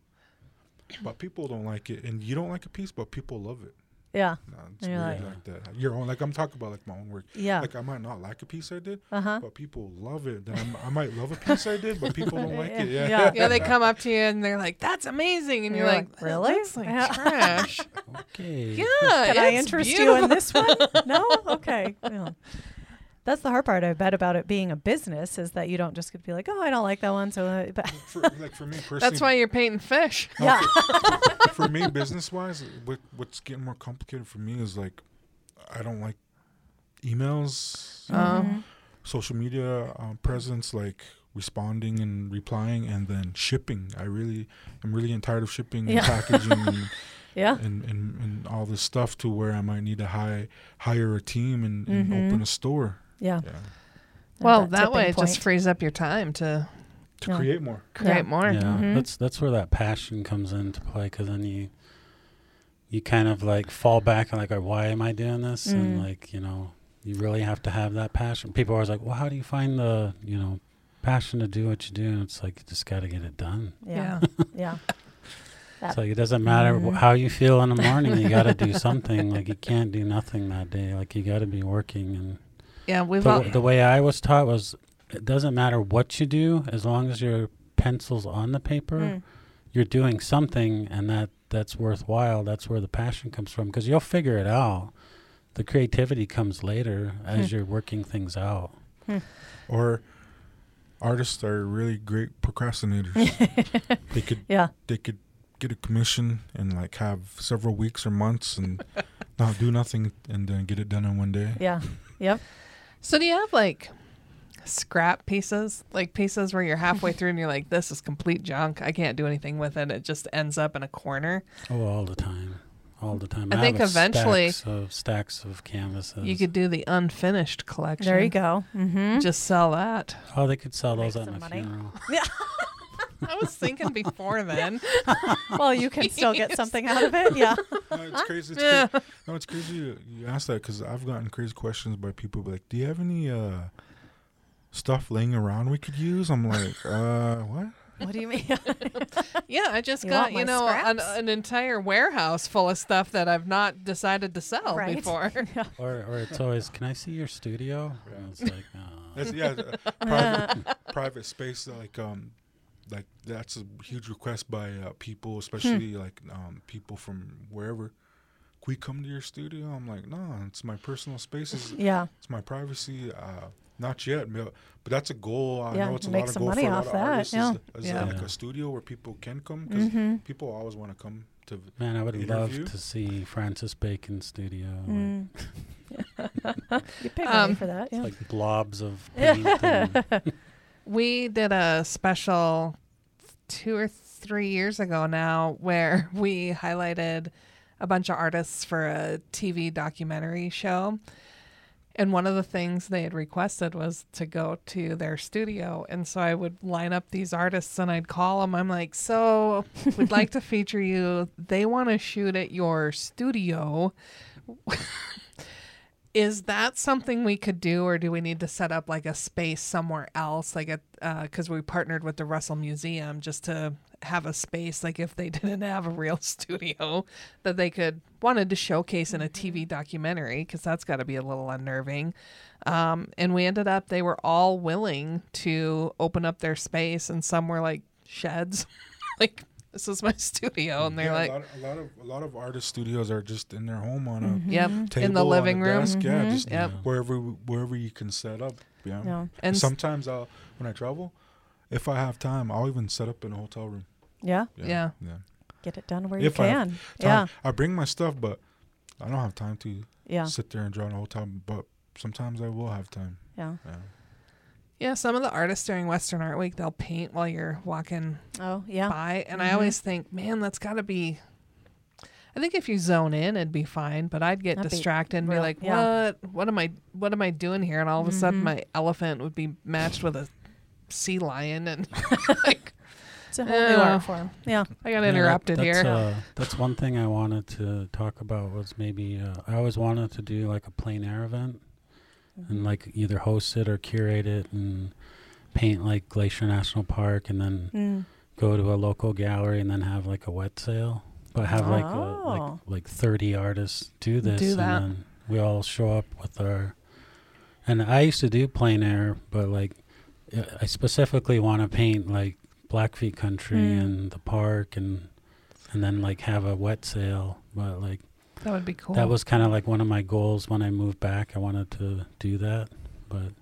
but people don't like it, and you don't like a piece, but people love it. Yeah. No, it's You're weird like- like, that. Your own, like I'm talking about like my own work. Yeah. Like I might not like a piece I did, Uh huh. but people love it. Then I'm, I might love a piece I did, but people don't like it. Yeah. Yeah. yeah, they come up to you and they're like, "That's amazing," and you're, You're like, like, "Really? looks like Yeah." trash." Okay. yeah, Can I interest beautiful. you in this one? no? Okay. Yeah. That's the hard part, I bet, about it being a business is that you don't just get to be like, oh, I don't like that one. So, uh, but For, like for me personally, That's why you're painting fish. yeah. for me, business wise, what, what's getting more complicated for me is like, I don't like emails. Mhm. social media um, presence, like responding and replying, and then shipping. I really, I'm really tired of shipping and packaging and, Yeah. and, and, and all this stuff to where I might need to hire hire a team and, and Mhm. open a store. Yeah. Yeah. Well, That that, tipping way it just frees up your time to To Yeah. create more. create Yeah. more. Yeah, Mhm. that's that's where that passion comes into play because then you you kind of like fall back and like, "Oh, why am I doing this? And Mm. like you know, you really have to have that passion. People are always like, well, how do you find the you know passion to do what you do? And it's like you just got to get it done. Yeah. Yeah. Yeah. It's like it doesn't matter wh- Mhm. how you feel in the morning. you got to do something. Like you can't do nothing that day. Like you got to be working. And Yeah, we've the, all, the way I was taught was, it doesn't matter what you do as long as your pencil's on the paper Mm. you're doing something and that that's worthwhile that's where the passion comes from because you'll figure it out the creativity comes later as Hmm. you're working things out Or artists are really great procrastinators. they could Yeah. they could get a commission and like have several weeks or months and not do nothing and then get it done in one day. Yeah. Yep. So do you have like scrap pieces, like pieces where you're halfway through and you're like, "This is complete junk. I can't do anything with it." It just ends up in a corner. Oh, all the time, all the time. I think have eventually- stacks of stacks of canvases. You could do the unfinished collection. There you go. Mm-hmm. Just sell that. Oh, they could sell those Make at some my money. funeral. I was thinking before then. well, you can still get something out of it. Yeah. No, it's crazy. It's Yeah. crazy. No, it's crazy you, you ask that because I've gotten crazy questions by people like, "Do you have any uh, stuff laying around we could use?" I'm like, "Uh, what?" What do you mean? Yeah, I just You got you know an, an entire warehouse full of stuff that I've not decided to sell Right. before. Or, or it's always, can I see your studio? And it's like, no. That's yeah, uh, private private space. Like um, like that's a huge request by uh, people, especially like um people from wherever. Can we come to your studio? I'm like, no, it's my personal space. It's, yeah. it's my privacy. Uh, not yet, but that's a goal. I Yeah, know it's a make lot of some goal money for a lot off of that, artists. yeah. Is, is Yeah. like a studio where people can come because Mm-hmm. people always want to come to. Man, I would love to see Francis Bacon's studio. Mm. you pay money Um, for that. Like, Yeah. like blobs of paint. We did a special two or three years ago now where we highlighted a bunch of artists for a TV documentary show. And one of the things they had requested was to go to their studio. And so I would line up these artists and I'd call them. I'm like, So we'd like to feature you. They want to shoot at your studio. Is that something we could do, or do we need to set up like a space somewhere else, like at because we partnered with the Russell Museum just to have a space, like if they didn't have a real studio that they could wanted to showcase in a TV documentary, because that's got to be a little unnerving. Um, and we ended up they were all willing to open up their space, and some were like sheds, like this is my studio, and they're Yeah, like, a, lot, a lot of a lot of artist studios are just in their home on a Mm-hmm. yep, table in the on a living room. desk, Yeah, just Yep. wherever wherever you can set up. Yeah. Yeah. And Sometimes I'll when I travel, if I have time, I'll even set up in a hotel room. Yeah. Yeah. yeah. Get it done where If you I can. Yeah. I bring my stuff, but I don't have time to Yeah. sit there and draw in a hotel. But sometimes I will have time. Yeah. Yeah. Yeah, some of the artists during Western Art Week, they'll paint while you're walking Oh, yeah. by. And I Mhm. always think, man, that's got to be. I think if you zone in, it'd be fine. But I'd get That'd be distracted and be real- like, yeah. "What? What am I? What am I doing here?" And all of a sudden, Mhm. my elephant would be matched with a sea lion, and like, It's a whole new Yeah. art form. Yeah. I got Yeah, interrupted that, that's, here. Uh, that's one thing I wanted to talk about was maybe uh, I always wanted to do like a plein air event Mm-hmm. and like either host it or curate it and paint like Glacier National Park and then Mm. go to a local gallery and then have like a wet sale. But have like a, Oh. like like thirty artists do this Do and then we all show up with our and I used to do plein air, but like I specifically want to paint like Blackfeet country Mm. and the park and and then like have a wet sale. But like that would be cool. that was kind of like one of my goals when I moved back. I wanted to do that, but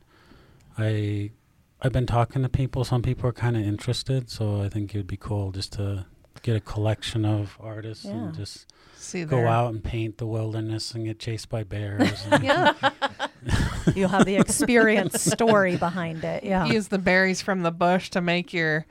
I I've been talking to people. Some people are kind of interested, so I think it'd be cool just to get a collection of artists Yeah. and just see go there. out and paint the wilderness and get chased by bears. Yeah. You'll have the experience story behind it. Yeah. Use the berries from the bush to make your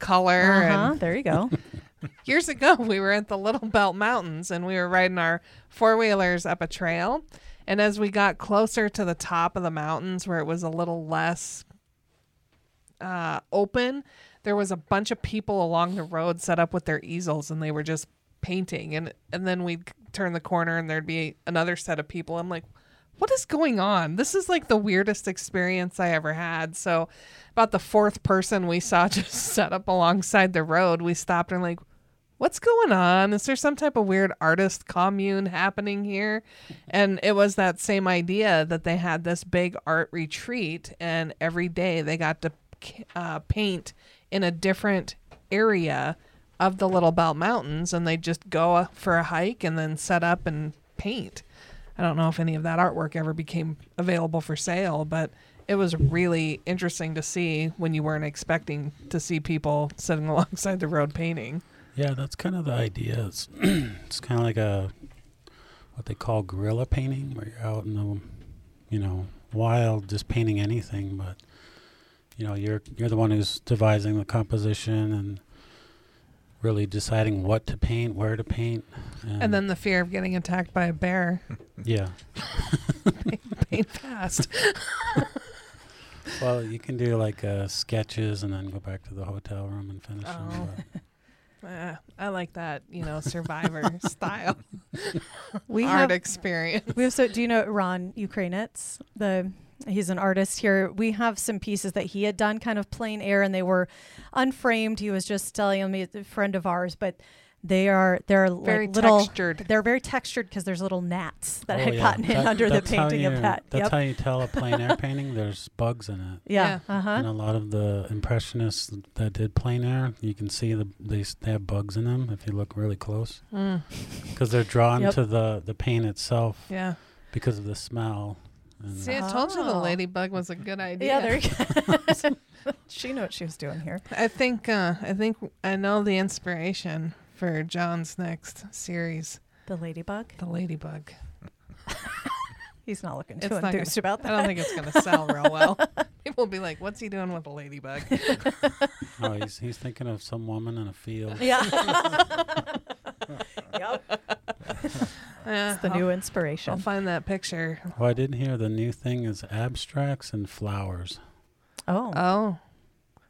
color. Uh-huh. And There you go. years ago, we were at the Little Belt Mountains and we were riding our four wheelers up a trail. And as we got closer to the top of the mountains, where it was a little less uh, open, there was a bunch of people along the road set up with their easels, and they were just painting. and And then we'd turn the corner, and there'd be another set of people. I'm like, what is going on? This is like the weirdest experience I ever had. So, about the fourth person we saw just set up alongside the road, we stopped and like, what's going on? Is there some type of weird artist commune happening here? And it was that same idea that they had this big art retreat, and every day they got to uh, paint in a different area of the Little Belt Mountains, and they just go for a hike and then set up and paint. I don't know if any of that artwork ever became available for sale, but it was really interesting to see when you weren't expecting to see people sitting alongside the road painting. Yeah, that's kind of the idea. It's it's kind of like a what they call guerrilla painting, where you're out in the you know wild, just painting anything, but you know you're you're the one who's devising the composition and really deciding what to paint, where to paint, and, And then the fear of getting attacked by a bear. yeah. Paint fast. Well, you can do like uh, sketches and then go back to the hotel room and finish Oh. them. Uh, I like that, you know, survivor style We art have experience. we have so do you know Ron Ukrainetz? The he's an artist here. We have some pieces that he had done kind of plein air and they were unframed. He was just telling me a friend of ours, but they are they're Very like little textured. they're very textured because there's little gnats that Oh, had yeah. gotten in That- under the that's how painting of you- that. That's yep. how you tell a plein air painting. There's bugs in it. yeah. Yeah. Uh-huh. And a lot of the impressionists that did plein air, you can see the they, they have bugs in them if you look really close Mm, because they're drawn Yep. to the the paint itself yeah. because of the smell. See, I told you the Oh. ladybug was a good idea. Yeah, there you go. she knew what she was doing here. I think uh, I think I know the inspiration for John's next series, The ladybug. the ladybug. He's not looking It's too gonna- enthused about that. I don't think it's gonna sell real well. People will be like, "What's he doing with a ladybug?" oh, he's he's thinking of some woman in a field. Yeah. yep. Yeah, It's the I'll, new inspiration. I'll find that picture. Oh, I didn't hear the new thing is abstracts and flowers. Oh. Oh,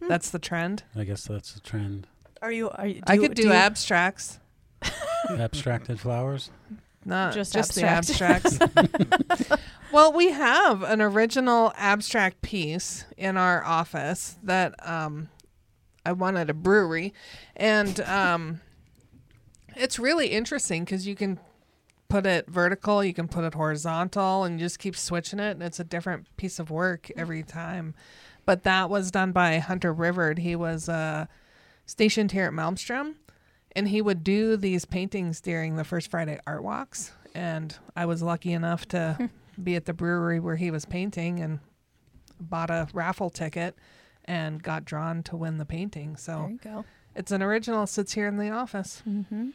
Hmm. that's the trend. I guess that's the trend. Are you? Are you? Do I could do, you- abstracts, Abstracted flowers. not Just just, the abstracts. well, we have an original abstract piece in our office that um, I won at a brewery, and um, it's really interesting because you can put it vertical, you can put it horizontal, and you just keep switching it, and it's a different piece of work every time. But that was done by Hunter Rivard. He was uh, stationed here at Malmstrom, and he would do these paintings during the first Friday art walks. And I was lucky enough to be at the brewery where he was painting and bought a raffle ticket and got drawn to win the painting. There So you go. it's an original, sits here in the office. Mm-hmm.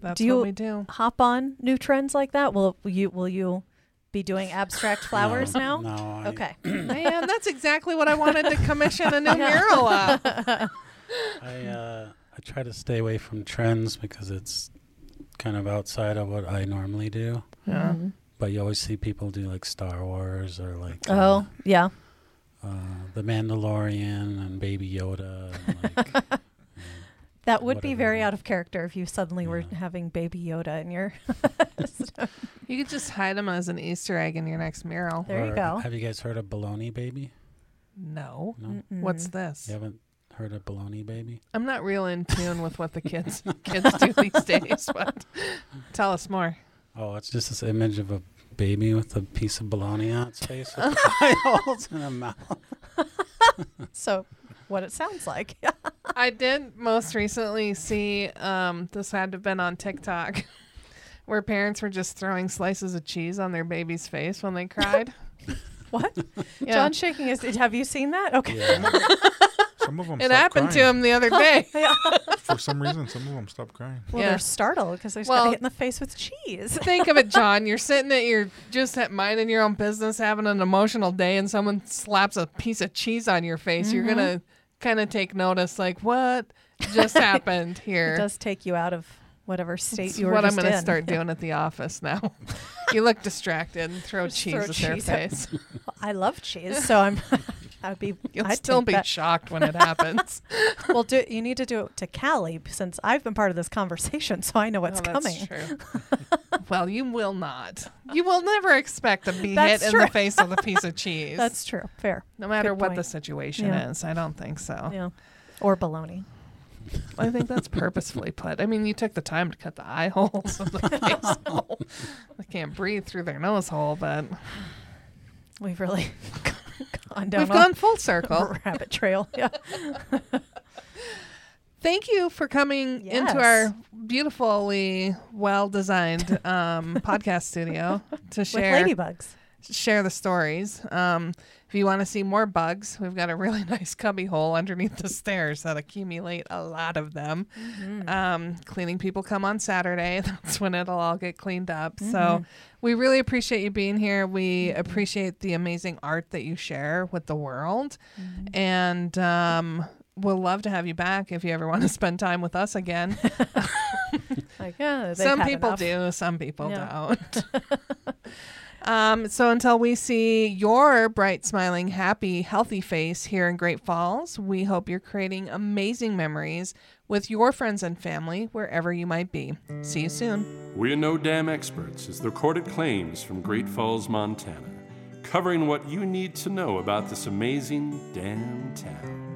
That's Do you- what we do. Hop on new trends like that. Will you? Will you be doing abstract flowers no, now? No. I, Okay. Man, that's exactly what I wanted to commission a new mural of. I uh, I try to stay away from trends because it's kind of outside of what I normally do. Yeah. Mhm. But you always see people do like Star Wars or like Oh yeah. uh, uh, the Mandalorian and Baby Yoda. And like, you know, That would be very out of character if you suddenly were having Baby Yoda in your. You could just hide them as an Easter egg in your next mural. There you go. Have you guys heard of Baloney Baby? No. No, What's this? you haven't heard of Baloney Baby? I'm not real in tune with what the kids kids do these days, but tell us more. Oh, it's just this image of a baby with a piece of bologna on its face with eye and a mouth. So, what it sounds like. I did most recently see um, this had to have been on TikTok where parents were just throwing slices of cheese on their baby's face when they cried. what? Yeah. John's shaking his. Have you seen that? Okay. Yeah. Some of them. it happened to him the other day. For some reason, some of them stopped crying. Well, Yeah. they're startled because they're Well- got hit in the face with cheese. Think of it, John. You're sitting at your just minding your own business, having an emotional day, and someone slaps a piece of cheese on your face. You're Mm-hmm. gonna kind of take notice, like what just happened here. It does take you out of whatever state It's you were in. what I'm just gonna start doing at the office now. you look distracted and throw Just cheese throw at their cheese at- face. I love cheese, so I'm. I'd be. You'll I'd still be that. shocked when it happens. Well, do you need to do it to Callie since I've been part of this conversation, so I know what's Oh, that's coming. True. well, you will not. You will never expect to be That's hit in the face with a piece of cheese. That's true. Fair. no matter good what the situation Yeah. is. I don't think so. Yeah. Or baloney. I think that's purposefully put. I mean, you took the time to cut the eye holes of the face hole. They can't breathe through their nose hole, but We've really gone down we've gone full circle. rabbit trail. Yeah. Thank you for coming Yes. into our beautifully well designed um, podcast studio to With share ladybugs. share the stories. Um, if you want to see more bugs, we've got a really nice cubby hole underneath the stairs that accumulate a lot of them. Um, cleaning people come on Saturday. That's when it'll all get cleaned up. So we really appreciate you being here. We appreciate the amazing art that you share with the world. And um, we'll love to have you back if you ever want to spend time with us again. Like, yeah, some people enough. do, some people Yeah. don't. Um, so until we see your bright, smiling, happy, healthy face here in Great Falls, we hope you're creating amazing memories with your friends and family wherever you might be. See you soon. We are No Dam Experts is the recorded claims from Great Falls, Montana, covering what you need to know about this amazing damn town.